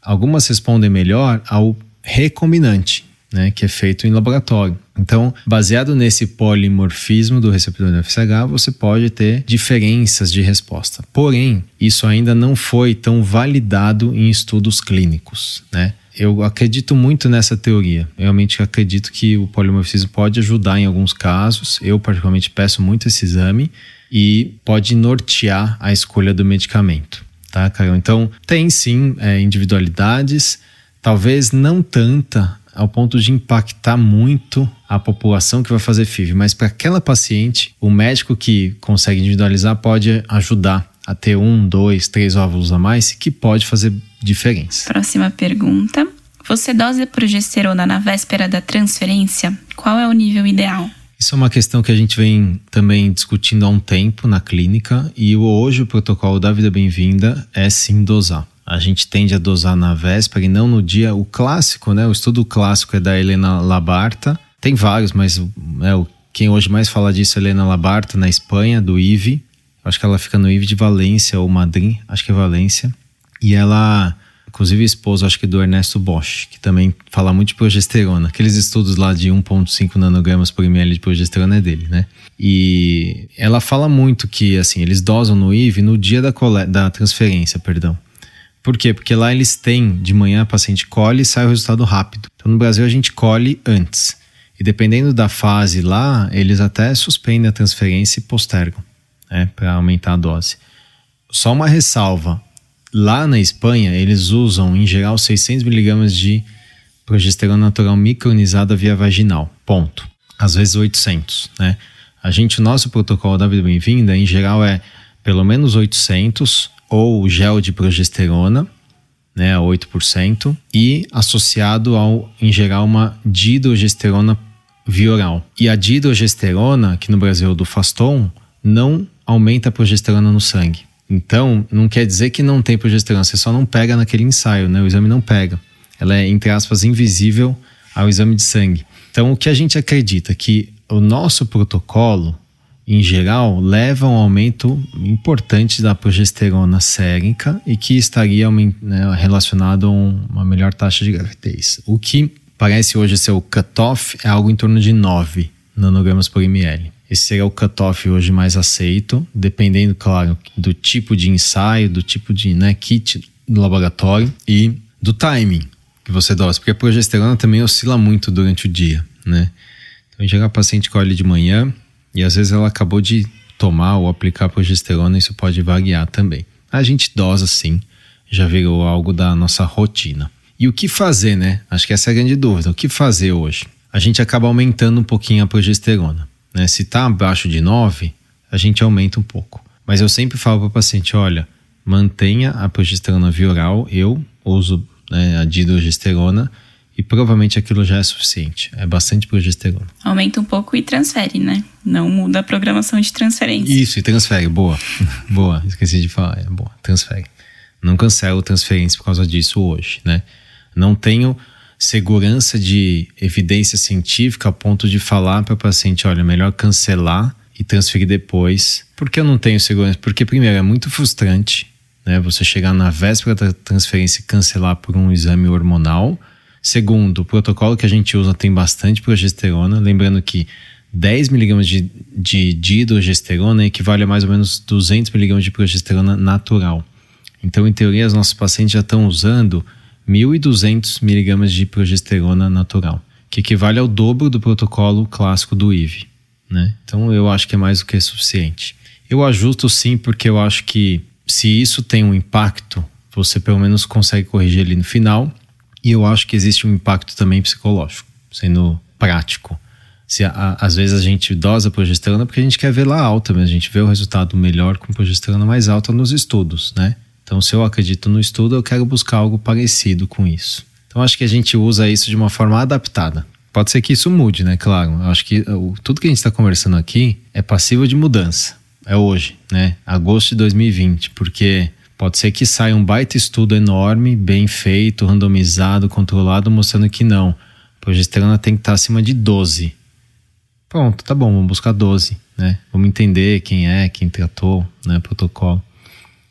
Algumas respondem melhor ao recombinante, né, que é feito em laboratório. Então, baseado nesse polimorfismo do receptor do FSH, você pode ter diferenças de resposta. Porém, isso ainda não foi tão validado em estudos clínicos, né? Eu acredito muito nessa teoria. Realmente acredito que o polimorfismo pode ajudar em alguns casos. Eu, particularmente, peço muito esse exame e pode nortear a escolha do medicamento, tá, Caio? Então, tem sim é, individualidades, talvez não tanta ao ponto de impactar muito a população que vai fazer FIV, mas para aquela paciente, o médico que consegue individualizar pode ajudar a ter um, dois, três óvulos a mais, que pode fazer diferença.
Próxima pergunta. Você dosa progesterona na véspera da transferência? Qual é o nível ideal?
Isso é uma questão que a gente vem também discutindo há um tempo na clínica e hoje o protocolo da Vida Bem-vinda é sim dosar a gente tende a dosar na véspera e não no dia. O clássico, né? O estudo clássico é da Helena Labarta. Tem vários, mas né, quem hoje mais fala disso é Helena Labarta, na Espanha, do IVE. Acho que ela fica no IVE de Valência ou Madrid, acho que é Valência. E ela, inclusive, esposa, acho que do Ernesto Bosch, que também fala muito de progesterona. Aqueles estudos lá de 1,5 nanogramas por ml de progesterona é dele, né? E ela fala muito que, assim, eles dosam no IVE no dia da, da transferência, perdão. Por quê? Porque lá eles têm, de manhã a paciente colhe e sai o resultado rápido. Então no Brasil a gente colhe antes. E dependendo da fase lá, eles até suspendem a transferência e postergam, né, para aumentar a dose. Só uma ressalva: lá na Espanha, eles usam, em geral, 600 miligramas de progesterona natural micronizada via vaginal. Ponto. Às vezes 800, né? A gente, o nosso protocolo da Vida Bem-vinda, em geral, é pelo menos 800 ou gel de progesterona, né, 8%, e associado ao, em geral, uma dihidrogesterona via oral. E a dihidrogesterona, que no Brasil é do Faston, não aumenta a progesterona no sangue. Então, não quer dizer que não tem progesterona, você só não pega naquele ensaio, né? O exame não pega. Ela é, entre aspas, invisível ao exame de sangue. Então, o que a gente acredita que o nosso protocolo, em geral, leva a um aumento importante da progesterona sérica e que estaria né, relacionado a uma melhor taxa de gravidez. O que parece hoje ser o cutoff é algo em torno de 9 nanogramas por ml. Esse seria o cutoff hoje mais aceito, dependendo, claro, do tipo de ensaio, do tipo de né, kit do laboratório e do timing que você dose, porque a progesterona também oscila muito durante o dia, né? Então, em geral, a paciente colhe de manhã e às vezes ela acabou de tomar ou aplicar progesterona, isso pode variar também. A gente dosa sim, já virou algo da nossa rotina. E o que fazer, né? Acho que essa é a grande dúvida. O que fazer hoje? A gente acaba aumentando um pouquinho a progesterona. Né? Se está abaixo de 9, a gente aumenta um pouco. Mas eu sempre falo para o paciente: olha, mantenha a progesterona via oral. Eu uso né, a dihidrogesterona e provavelmente aquilo já é suficiente. É bastante progesterona.
Aumenta um pouco e transfere, né? Não muda a programação de transferência.
Isso, e transfere. Boa. boa. Esqueci de falar. É boa. Transfere. Não cancelo transferência por causa disso hoje, né? Não tenho segurança de evidência científica a ponto de falar para o paciente, olha, melhor cancelar e transferir depois. Por que eu não tenho segurança? Porque primeiro é muito frustrante, né? Você chegar na véspera da transferência e cancelar por um exame hormonal. Segundo, o protocolo que a gente usa tem bastante progesterona, lembrando que 10 miligramas de, de dihidrogesterona equivale a mais ou menos 200 miligramas de progesterona natural. Então, em teoria, os nossos pacientes já estão usando 1.200 miligramas de progesterona natural, que equivale ao dobro do protocolo clássico do IV. Né? Então eu acho que é mais do que suficiente. Eu ajusto sim, porque eu acho que se isso tem um impacto, você pelo menos consegue corrigir ali no final. E eu acho que existe um impacto também psicológico, sendo prático. Se a, às vezes a gente dosa progesterona porque a gente quer ver lá alta, mas a gente vê o resultado melhor com progesterona mais alta nos estudos, né? Então, se eu acredito no estudo, eu quero buscar algo parecido com isso. Então, acho que a gente usa isso de uma forma adaptada. Pode ser que isso mude, né? Claro. Eu acho que tudo que a gente está conversando aqui é passível de mudança. É hoje, né? Agosto de 2020, porque pode ser que saia um baita estudo enorme, bem feito, randomizado, controlado, mostrando que não. Progesterona tem que estar acima de 12. Pronto, tá bom, vamos buscar 12, né? Vamos entender quem é, quem tratou, né? Protocolo.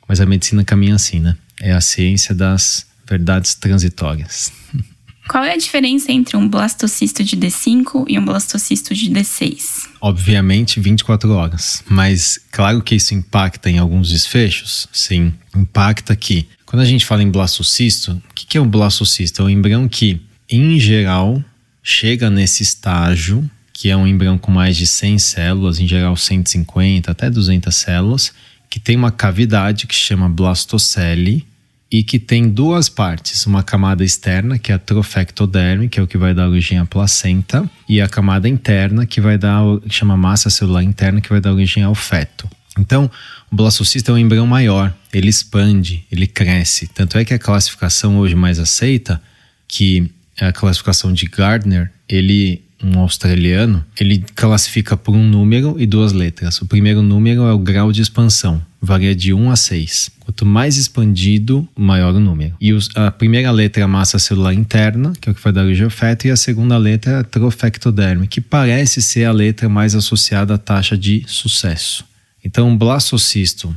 Mas a medicina caminha assim, né? É a ciência das verdades transitórias.
Qual é a diferença entre um blastocisto de D5 e um blastocisto de D6?
Obviamente 24 horas, mas claro que isso impacta em alguns desfechos. Sim, impacta que quando a gente fala em blastocisto, o que é um blastocisto? É um embrião que, em geral, chega nesse estágio, que é um embrião com mais de 100 células, em geral 150 até 200 células, que tem uma cavidade que chama blastocele e que tem duas partes, uma camada externa, que é a trofectoderme, que é o que vai dar origem à placenta, e a camada interna, que vai dar, chama massa celular interna, que vai dar origem ao feto. Então, o blastocisto é um embrião maior, ele expande, ele cresce. Tanto é que a classificação hoje mais aceita, que é a classificação de Gardner, ele um australiano, ele classifica por um número e duas letras. O primeiro número é o grau de expansão, varia de 1 a 6. Quanto mais expandido, maior o número. E os, a primeira letra é a massa celular interna, que é o que vai dar origem ao feto, e a segunda letra é a trofectoderme, que parece ser a letra mais associada à taxa de sucesso. Então, blastocisto,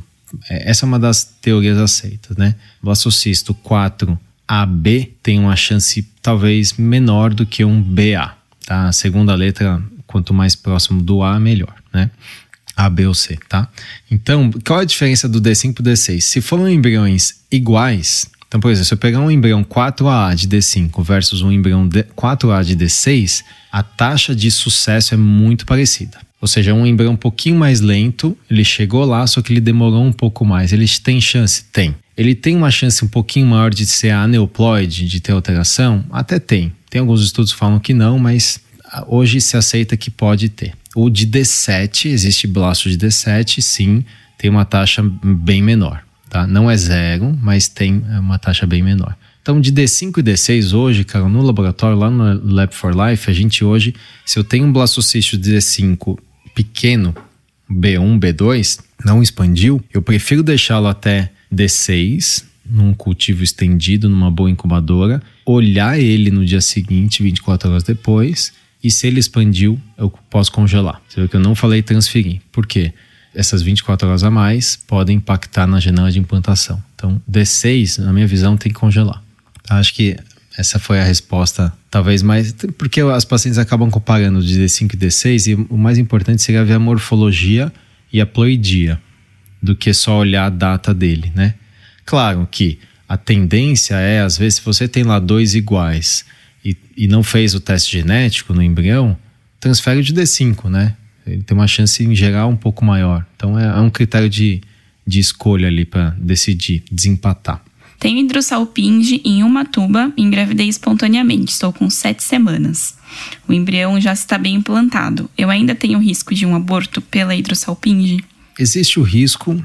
é, essa é uma das teorias aceitas, né? Blastocisto 4AB tem uma chance talvez menor do que um BA. Tá? A segunda letra, quanto mais próximo do A, melhor, né? A, B ou C, tá? Então, qual é a diferença do D5 para o D6? Se forem embriões iguais, então, por exemplo, se eu pegar um embrião 4A de D5 versus um embrião 4A de D6, a taxa de sucesso é muito parecida. Ou seja, um embrião um pouquinho mais lento, ele chegou lá, só que ele demorou um pouco mais. Ele tem chance? Tem. Ele tem uma chance um pouquinho maior de ser aneuploide, de ter alteração? Até tem. Tem alguns estudos que falam que não, mas ah, hoje se aceita que pode ter. O de D7, existe blasto de D7, sim, tem uma taxa bem menor. Tá? Não é zero, mas tem é, uma taxa bem menor. Então, de D5 e D6 hoje, cara, no laboratório, lá no Lab for Life, a gente hoje, se eu tenho um blastocístio de D5 pequeno, B1, B2, não expandiu, eu prefiro deixá-lo até D6, num cultivo estendido, numa boa incubadora, olhar ele no dia seguinte, 24 horas depois, e se ele expandiu, eu posso congelar. Você viu que eu não falei transferir. Por quê? Essas 24 horas a mais podem impactar na janela de implantação. Então, D6, na minha visão, tem que congelar. Acho que essa foi a resposta, talvez mais. Porque as pacientes acabam comparando de D5 e D6, e o mais importante seria ver a morfologia e a ploidia, do que só olhar a data dele, né? Claro que a tendência é, às vezes, se você tem lá dois iguais e, e não fez o teste genético no embrião, transfere de D5, né? Ele tem uma chance em geral um pouco maior. Então é, é um critério de, de escolha ali para decidir, desempatar.
Tenho hidrossalpinge em uma tuba engravidei espontaneamente. Estou com sete semanas. O embrião já está bem implantado. Eu ainda tenho risco de um aborto pela hidrossalpinge?
Existe o risco,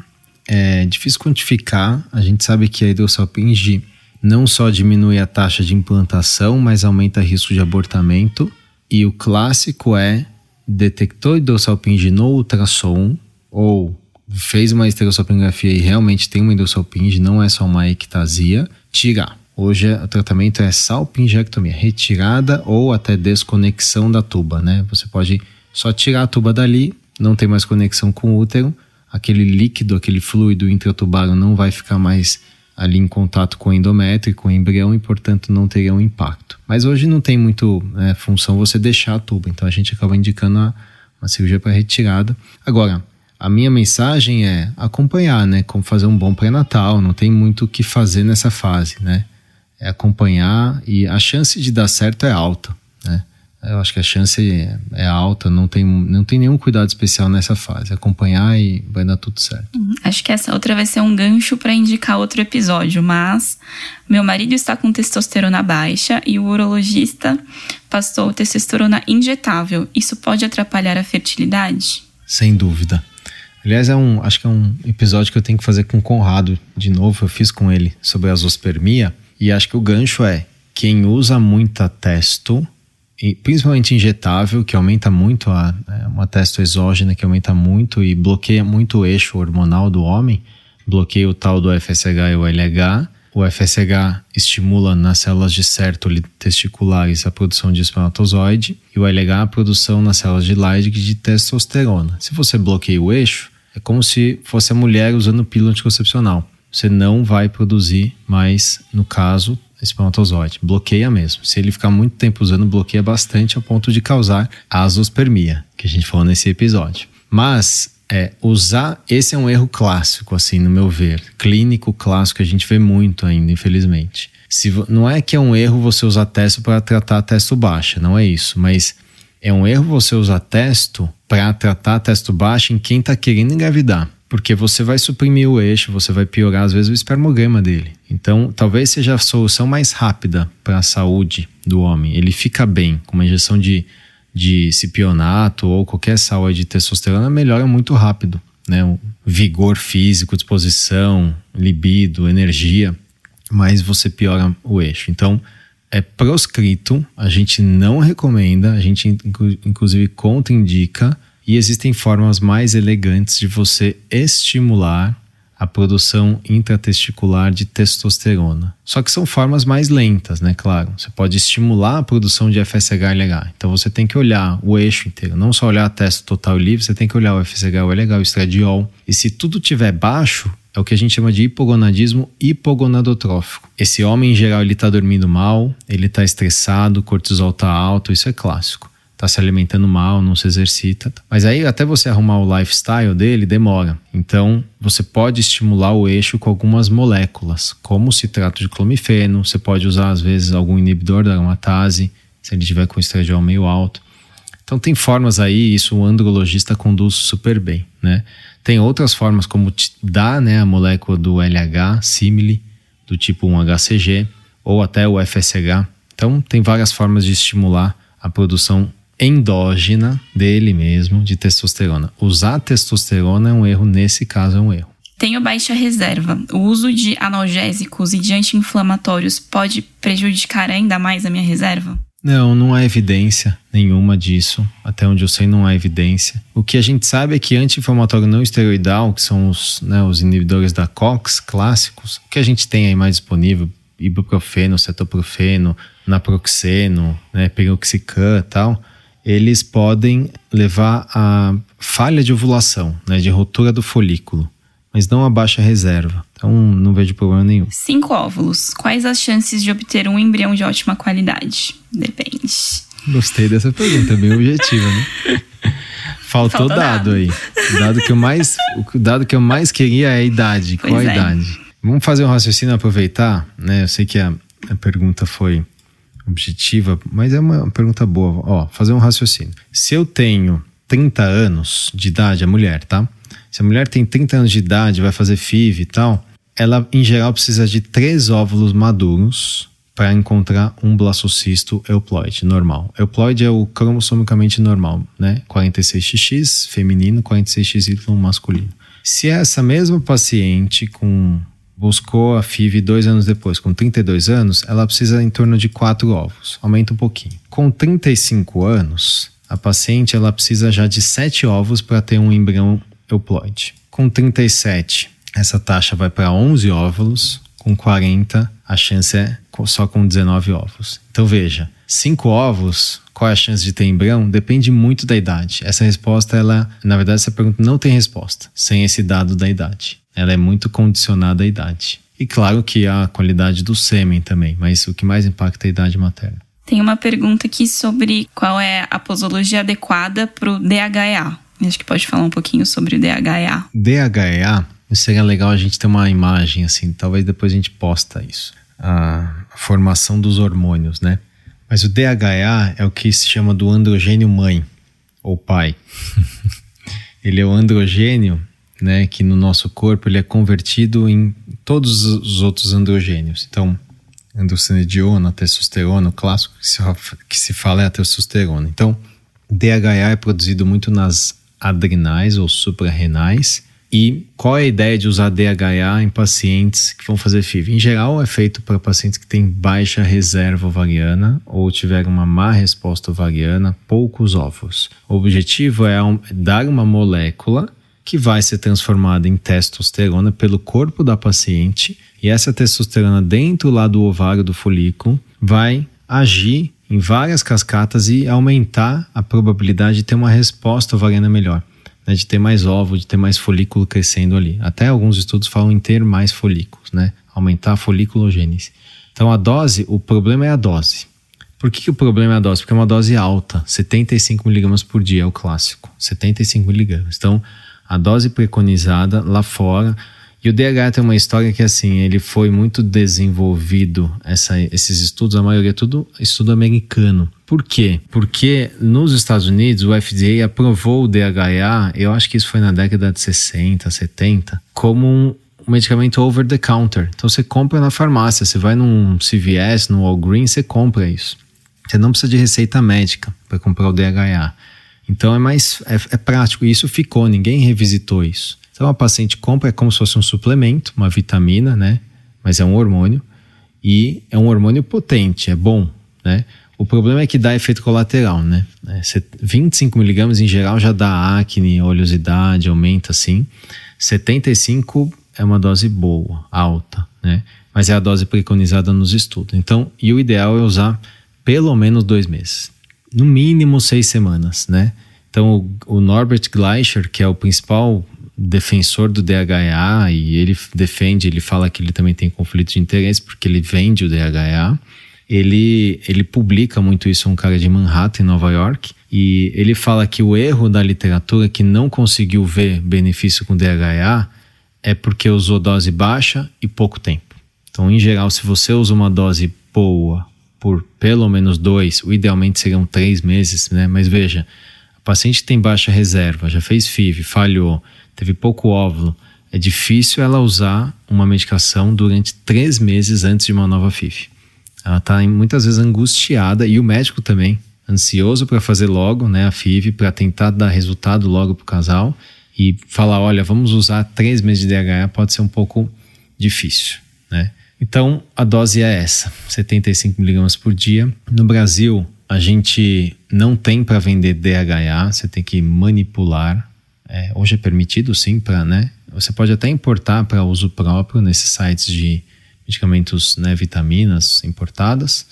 é difícil quantificar. A gente sabe que a hidrossalpinge não só diminui a taxa de implantação, mas aumenta o risco de abortamento. E o clássico é detectou hidrossalpinge no ultrassom ou fez uma estereossalpingografia e realmente tem uma hidrossalpinge, não é só uma ectasia, tirar. Hoje o tratamento é salpingectomia, retirada ou até desconexão da tuba, né? Você pode só tirar a tuba dali, não tem mais conexão com o útero, aquele líquido, aquele fluido intratubaram não vai ficar mais ali em contato com o endométrio, com o embrião e, portanto, não teria um impacto. Mas hoje não tem muito né, função você deixar a tuba, então a gente acaba indicando a, uma cirurgia para retirada. Agora, a minha mensagem é acompanhar, né? Como fazer um bom pré-natal, não tem muito o que fazer nessa fase, né? É acompanhar e a chance de dar certo é alta, né? Eu acho que a chance é alta, não tem, não tem nenhum cuidado especial nessa fase. Acompanhar e vai dar tudo certo.
Uhum. Acho que essa outra vai ser um gancho para indicar outro episódio, mas meu marido está com testosterona baixa e o urologista passou testosterona injetável. Isso pode atrapalhar a fertilidade?
Sem dúvida. Aliás, é um, acho que é um episódio que eu tenho que fazer com o Conrado de novo. Eu fiz com ele sobre a zoospermia. E acho que o gancho é quem usa muita testo principalmente injetável, que aumenta muito a é uma testo exógena que aumenta muito e bloqueia muito o eixo hormonal do homem, bloqueia o tal do FSH e o LH. O FSH estimula nas células de cértole testiculares a produção de espermatozoide e o LH a produção nas células de Leydig de testosterona. Se você bloqueia o eixo, é como se fosse a mulher usando pílula anticoncepcional. Você não vai produzir mais, no caso, espermatozoide. Bloqueia mesmo. Se ele ficar muito tempo usando, bloqueia bastante a ponto de causar azospermia, que a gente falou nesse episódio. Mas é, usar, esse é um erro clássico, assim, no meu ver. Clínico clássico, a gente vê muito ainda, infelizmente. Se, não é que é um erro você usar testo para tratar testo baixa, não é isso, mas é um erro você usar testo para tratar testo baixo em quem está querendo engravidar porque você vai suprimir o eixo, você vai piorar às vezes o espermograma dele. Então, talvez seja a solução mais rápida para a saúde do homem. Ele fica bem com uma injeção de, de cipionato ou qualquer sal de testosterona, melhora muito rápido, né? O vigor físico, disposição, libido, energia, mas você piora o eixo. Então, é proscrito, a gente não recomenda, a gente inclusive contraindica e existem formas mais elegantes de você estimular a produção intratesticular de testosterona. Só que são formas mais lentas, né? Claro. Você pode estimular a produção de FSH e LH. Então você tem que olhar o eixo inteiro, não só olhar a testo total livre, você tem que olhar o FSH, o LH, o estradiol. E se tudo tiver baixo, é o que a gente chama de hipogonadismo hipogonadotrófico. Esse homem, em geral, ele está dormindo mal, ele está estressado, cortisol está alto, isso é clássico está se alimentando mal, não se exercita. Mas aí, até você arrumar o lifestyle dele, demora. Então, você pode estimular o eixo com algumas moléculas, como citrato de clomifeno. Você pode usar, às vezes, algum inibidor da aromatase, se ele tiver com estradiol meio alto. Então tem formas aí, isso o andrologista conduz super bem, né? Tem outras formas como dar, né, a molécula do LH, simile, do tipo 1-HCG, ou até o FSH. Então tem várias formas de estimular a produção endógena dele mesmo de testosterona. Usar testosterona é um erro, nesse caso é um erro.
Tenho baixa reserva. O uso de analgésicos e de anti-inflamatórios pode prejudicar ainda mais a minha reserva?
Não, não há evidência nenhuma disso. Até onde eu sei, não há evidência. O que a gente sabe é que anti-inflamatório não esteroidal, que são os, né, os inibidores da COX clássicos, o que a gente tem aí mais disponível, ibuprofeno, cetoprofeno, naproxeno, né, peroxicam e tal, eles podem levar a falha de ovulação, né, de ruptura do folículo, mas não a baixa reserva. Então não vejo problema nenhum.
Cinco óvulos. Quais as chances de obter um embrião de ótima qualidade? Depende.
Gostei dessa pergunta, bem objetiva, né? Faltou, Faltou dado, dado, aí. O dado que eu mais, o dado que eu mais queria é a idade. Pois Qual a é. idade? Vamos fazer um raciocínio aproveitar, né? Eu sei que a, a pergunta foi objetiva, mas é uma pergunta boa. Ó, fazer um raciocínio. Se eu tenho 30 anos de idade, a mulher, tá? Se a mulher tem 30 anos de idade, vai fazer FIV e tal, ela em geral precisa de três óvulos maduros para encontrar um blastocisto euploide normal. Euploide é o cromossomicamente normal, né? 46XX feminino, 46XY masculino. Se essa mesma paciente com buscou a FIV dois anos depois, com 32 anos, ela precisa em torno de quatro ovos, aumenta um pouquinho. Com 35 anos, a paciente ela precisa já de sete ovos para ter um embrião euploide. Com 37, essa taxa vai para 11 óvulos, com 40, a chance é só com 19 ovos. Então veja, 5 ovos, qual é a chance de ter embrião? Depende muito da idade. Essa resposta, ela, na verdade, essa pergunta não tem resposta sem esse dado da idade. Ela é muito condicionada à idade. E claro que a qualidade do sêmen também, mas o que mais impacta é a idade materna.
Tem uma pergunta aqui sobre qual é a posologia adequada para o DHEA. Acho que pode falar um pouquinho sobre o DHEA.
DHEA seria legal a gente ter uma imagem assim, talvez depois a gente posta isso. A formação dos hormônios, né? Mas o DHA é o que se chama do androgênio mãe ou pai. ele é o androgênio, né, que no nosso corpo ele é convertido em todos os outros androgênios. Então, androstenediona, testosterona, o clássico que se, que se fala é a testosterona. Então, DHA é produzido muito nas adrenais ou suprarrenais e qual é a ideia de usar DHA em pacientes que vão fazer FIV? Em geral, é feito para pacientes que têm baixa reserva ovariana ou tiveram uma má resposta ovariana, poucos óvulos. O objetivo é dar uma molécula que vai ser transformada em testosterona pelo corpo da paciente e essa testosterona dentro lá do ovário do folículo vai agir em várias cascatas e aumentar a probabilidade de ter uma resposta ovariana melhor né, de ter mais ovo, de ter mais folículo crescendo ali. Até alguns estudos falam em ter mais folículos, né? Aumentar a foliculogênese. Então a dose, o problema é a dose. Por que, que o problema é a dose? Porque é uma dose alta, 75 miligramas por dia é o clássico, 75 miligramas. Então a dose preconizada lá fora e o DH tem uma história que, assim, ele foi muito desenvolvido, essa, esses estudos, a maioria é tudo estudo americano. Por quê? Porque nos Estados Unidos o FDA aprovou o DHA, eu acho que isso foi na década de 60, 70, como um, medicamento over the counter. Então você compra na farmácia, você vai num CVS, no Walgreens, você compra isso. Você não precisa de receita médica para comprar o DHA. Então é mais é, é prático. E isso ficou, ninguém revisitou isso. Então a paciente compra é como se fosse um suplemento, uma vitamina, né? Mas é um hormônio e é um hormônio potente, é bom, né? O problema é que dá efeito colateral, né? 25 é, miligramas em geral já dá acne, oleosidade, aumenta assim. 75 é uma dose boa, alta, né? Mas é a dose preconizada nos estudos. Então, e o ideal é usar pelo menos dois meses, no mínimo seis semanas, né? Então, o, o Norbert Gleicher, que é o principal defensor do DHA e ele defende, ele fala que ele também tem conflito de interesse porque ele vende o DHA. Ele, ele publica muito isso, um cara de Manhattan, em Nova York, e ele fala que o erro da literatura que não conseguiu ver benefício com DHA é porque usou dose baixa e pouco tempo. Então, em geral, se você usa uma dose boa por pelo menos dois, o idealmente seriam três meses, né? Mas veja, a paciente tem baixa reserva, já fez FIV, falhou, teve pouco óvulo, é difícil ela usar uma medicação durante três meses antes de uma nova FIV. Ela está muitas vezes angustiada e o médico também, ansioso para fazer logo né, a FIV, para tentar dar resultado logo para o casal e falar: olha, vamos usar três meses de DHA, pode ser um pouco difícil. Né? Então a dose é essa, 75 miligramas por dia. No Brasil, a gente não tem para vender DHA, você tem que manipular. É, hoje é permitido sim para, né? Você pode até importar para uso próprio nesses sites de medicamentos, né, vitaminas importadas,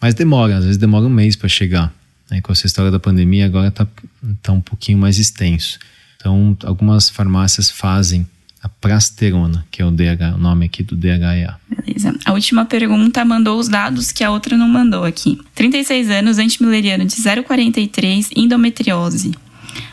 mas demora, às vezes demora um mês para chegar. Né? Com essa história da pandemia agora está tá um pouquinho mais extenso. Então, algumas farmácias fazem a prasterona, que é o, DH, o nome aqui do DHA.
Beleza. A última pergunta mandou os dados que a outra não mandou aqui. 36 anos, antimileriano de 0,43, endometriose.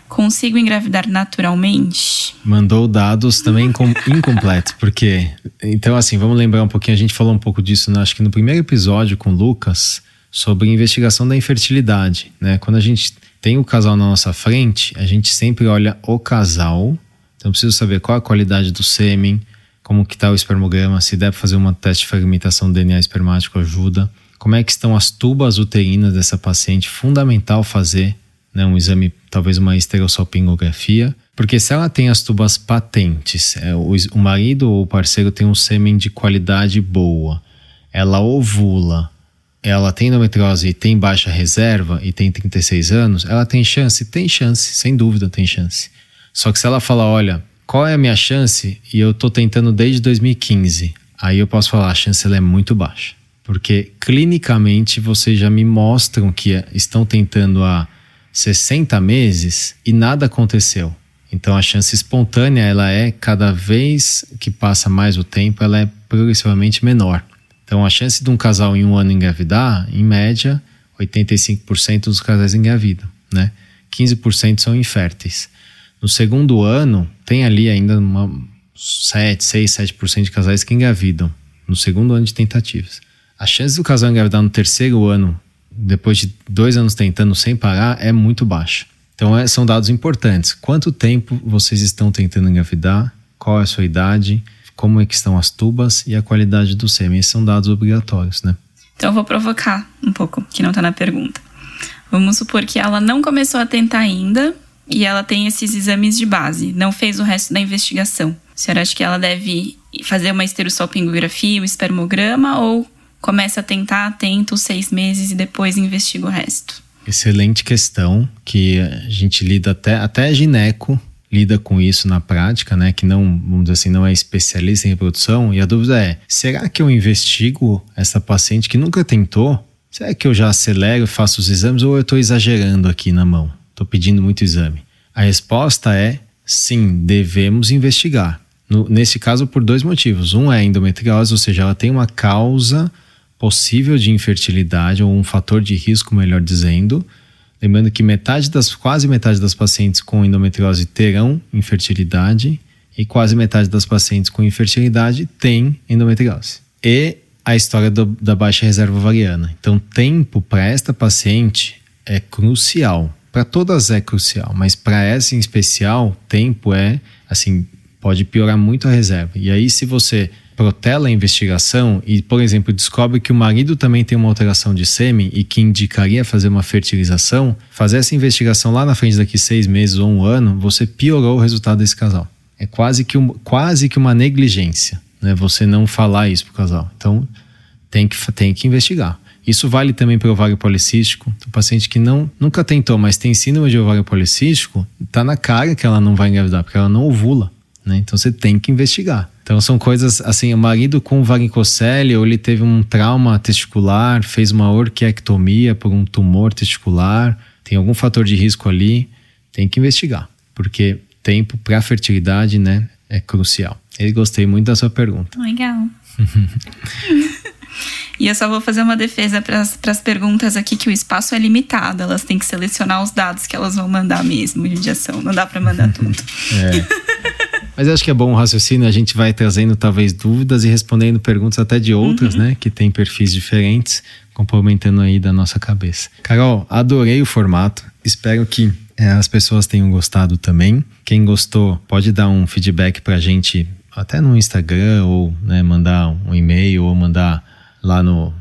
Consigo engravidar naturalmente?
Mandou dados também incompletos, porque. Então, assim, vamos lembrar um pouquinho. A gente falou um pouco disso, né? acho que no primeiro episódio com o Lucas, sobre investigação da infertilidade. Né? Quando a gente tem o casal na nossa frente, a gente sempre olha o casal. Então, preciso saber qual a qualidade do sêmen, como que está o espermograma, se deve fazer uma teste de fragmentação do DNA espermático ajuda. Como é que estão as tubas uterinas dessa paciente? Fundamental fazer né, um exame, talvez uma esterossalpingografia, porque se ela tem as tubas patentes, é, o, o marido ou o parceiro tem um sêmen de qualidade boa, ela ovula, ela tem endometriose e tem baixa reserva e tem 36 anos, ela tem chance? Tem chance, sem dúvida tem chance. Só que se ela falar, olha, qual é a minha chance? E eu tô tentando desde 2015, aí eu posso falar, a chance é muito baixa. Porque clinicamente vocês já me mostram que estão tentando a 60 meses e nada aconteceu. Então a chance espontânea ela é cada vez que passa mais o tempo ela é progressivamente menor. Então a chance de um casal em um ano engravidar, em média, 85% dos casais engravidam, né? 15% são inférteis. No segundo ano, tem ali ainda uma 7, 6, 7% de casais que engravidam no segundo ano de tentativas. A chance do casal engravidar no terceiro ano depois de dois anos tentando sem parar, é muito baixa. Então, é, são dados importantes. Quanto tempo vocês estão tentando engravidar? Qual é a sua idade? Como é que estão as tubas e a qualidade do sêmen? Esses são dados obrigatórios, né?
Então, eu vou provocar um pouco, que não está na pergunta. Vamos supor que ela não começou a tentar ainda e ela tem esses exames de base, não fez o resto da investigação. A senhora acha que ela deve fazer uma esterossalpingografia, o espermograma ou começa a tentar, tenta os seis meses e depois investiga o resto?
Excelente questão, que a gente lida até, até gineco lida com isso na prática, né? Que não, vamos dizer assim, não é especialista em reprodução. E a dúvida é: será que eu investigo essa paciente que nunca tentou? Será que eu já acelero e faço os exames ou eu estou exagerando aqui na mão? Estou pedindo muito exame. A resposta é sim, devemos investigar. No, nesse caso, por dois motivos. Um é endometriose, ou seja, ela tem uma causa possível de infertilidade ou um fator de risco, melhor dizendo. Lembrando que metade das quase metade das pacientes com endometriose terão infertilidade e quase metade das pacientes com infertilidade têm endometriose. E a história do, da baixa reserva ovariana. Então, tempo para esta paciente é crucial. Para todas é crucial, mas para essa em especial, tempo é assim pode piorar muito a reserva. E aí, se você protela a investigação e, por exemplo, descobre que o marido também tem uma alteração de sêmen e que indicaria fazer uma fertilização, fazer essa investigação lá na frente daqui seis meses ou um ano, você piorou o resultado desse casal. É quase que, um, quase que uma negligência, né? Você não falar isso pro casal. Então, tem que, tem que investigar. Isso vale também para o ovário policístico. O paciente que não, nunca tentou, mas tem síndrome de ovário policístico, está na cara que ela não vai engravidar, porque ela não ovula. Né? Então você tem que investigar. Então são coisas assim, o marido com varicocele ou ele teve um trauma testicular, fez uma orquiectomia por um tumor testicular, tem algum fator de risco ali, tem que investigar, porque tempo para fertilidade, né, é crucial. Eu gostei muito da sua pergunta.
Legal. E eu só vou fazer uma defesa para as perguntas aqui, que o espaço é limitado. Elas têm que selecionar os dados que elas vão mandar mesmo, judiação. Não dá para mandar tudo.
É. Mas acho que é bom o raciocínio, a gente vai trazendo talvez dúvidas e respondendo perguntas até de outras, uhum. né? Que tem perfis diferentes, complementando aí da nossa cabeça. Carol, adorei o formato. Espero que é, as pessoas tenham gostado também. Quem gostou, pode dar um feedback pra gente até no Instagram, ou né, mandar um e-mail, ou mandar lá no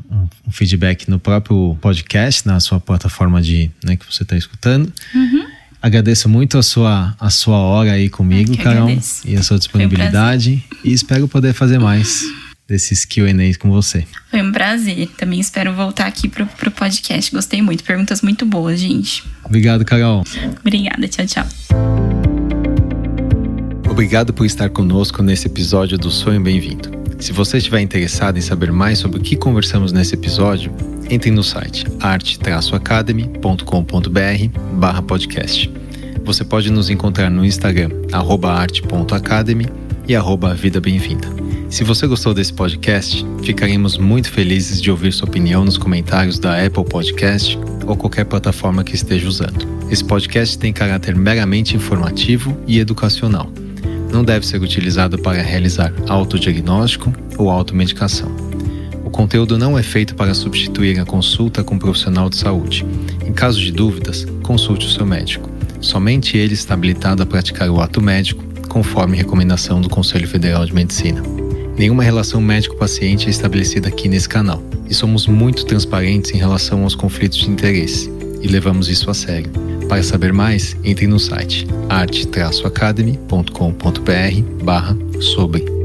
um feedback no próprio podcast, na sua plataforma de né, que você está escutando. Uhum. Agradeço muito a sua, a sua hora aí comigo, Carol, e a sua disponibilidade. Um e espero poder fazer mais desses QAs com você.
Foi um prazer. Também espero voltar aqui pro, pro podcast. Gostei muito. Perguntas muito boas, gente.
Obrigado, Carol.
Obrigada. Tchau, tchau.
Obrigado por estar conosco nesse episódio do Sonho Bem-vindo. Se você estiver interessado em saber mais sobre o que conversamos nesse episódio, entre no site arte-academy.com.br podcast. Você pode nos encontrar no Instagram, arte.academy e arroba Vida Bem-vinda. Se você gostou desse podcast, ficaremos muito felizes de ouvir sua opinião nos comentários da Apple Podcast ou qualquer plataforma que esteja usando. Esse podcast tem caráter meramente informativo e educacional não deve ser utilizado para realizar autodiagnóstico ou automedicação. O conteúdo não é feito para substituir a consulta com um profissional de saúde. Em caso de dúvidas, consulte o seu médico. Somente ele está habilitado a praticar o ato médico, conforme recomendação do Conselho Federal de Medicina. Nenhuma relação médico-paciente é estabelecida aqui nesse canal e somos muito transparentes em relação aos conflitos de interesse e levamos isso a sério. Para saber mais, entre no site arte-academy.com.br barra sobre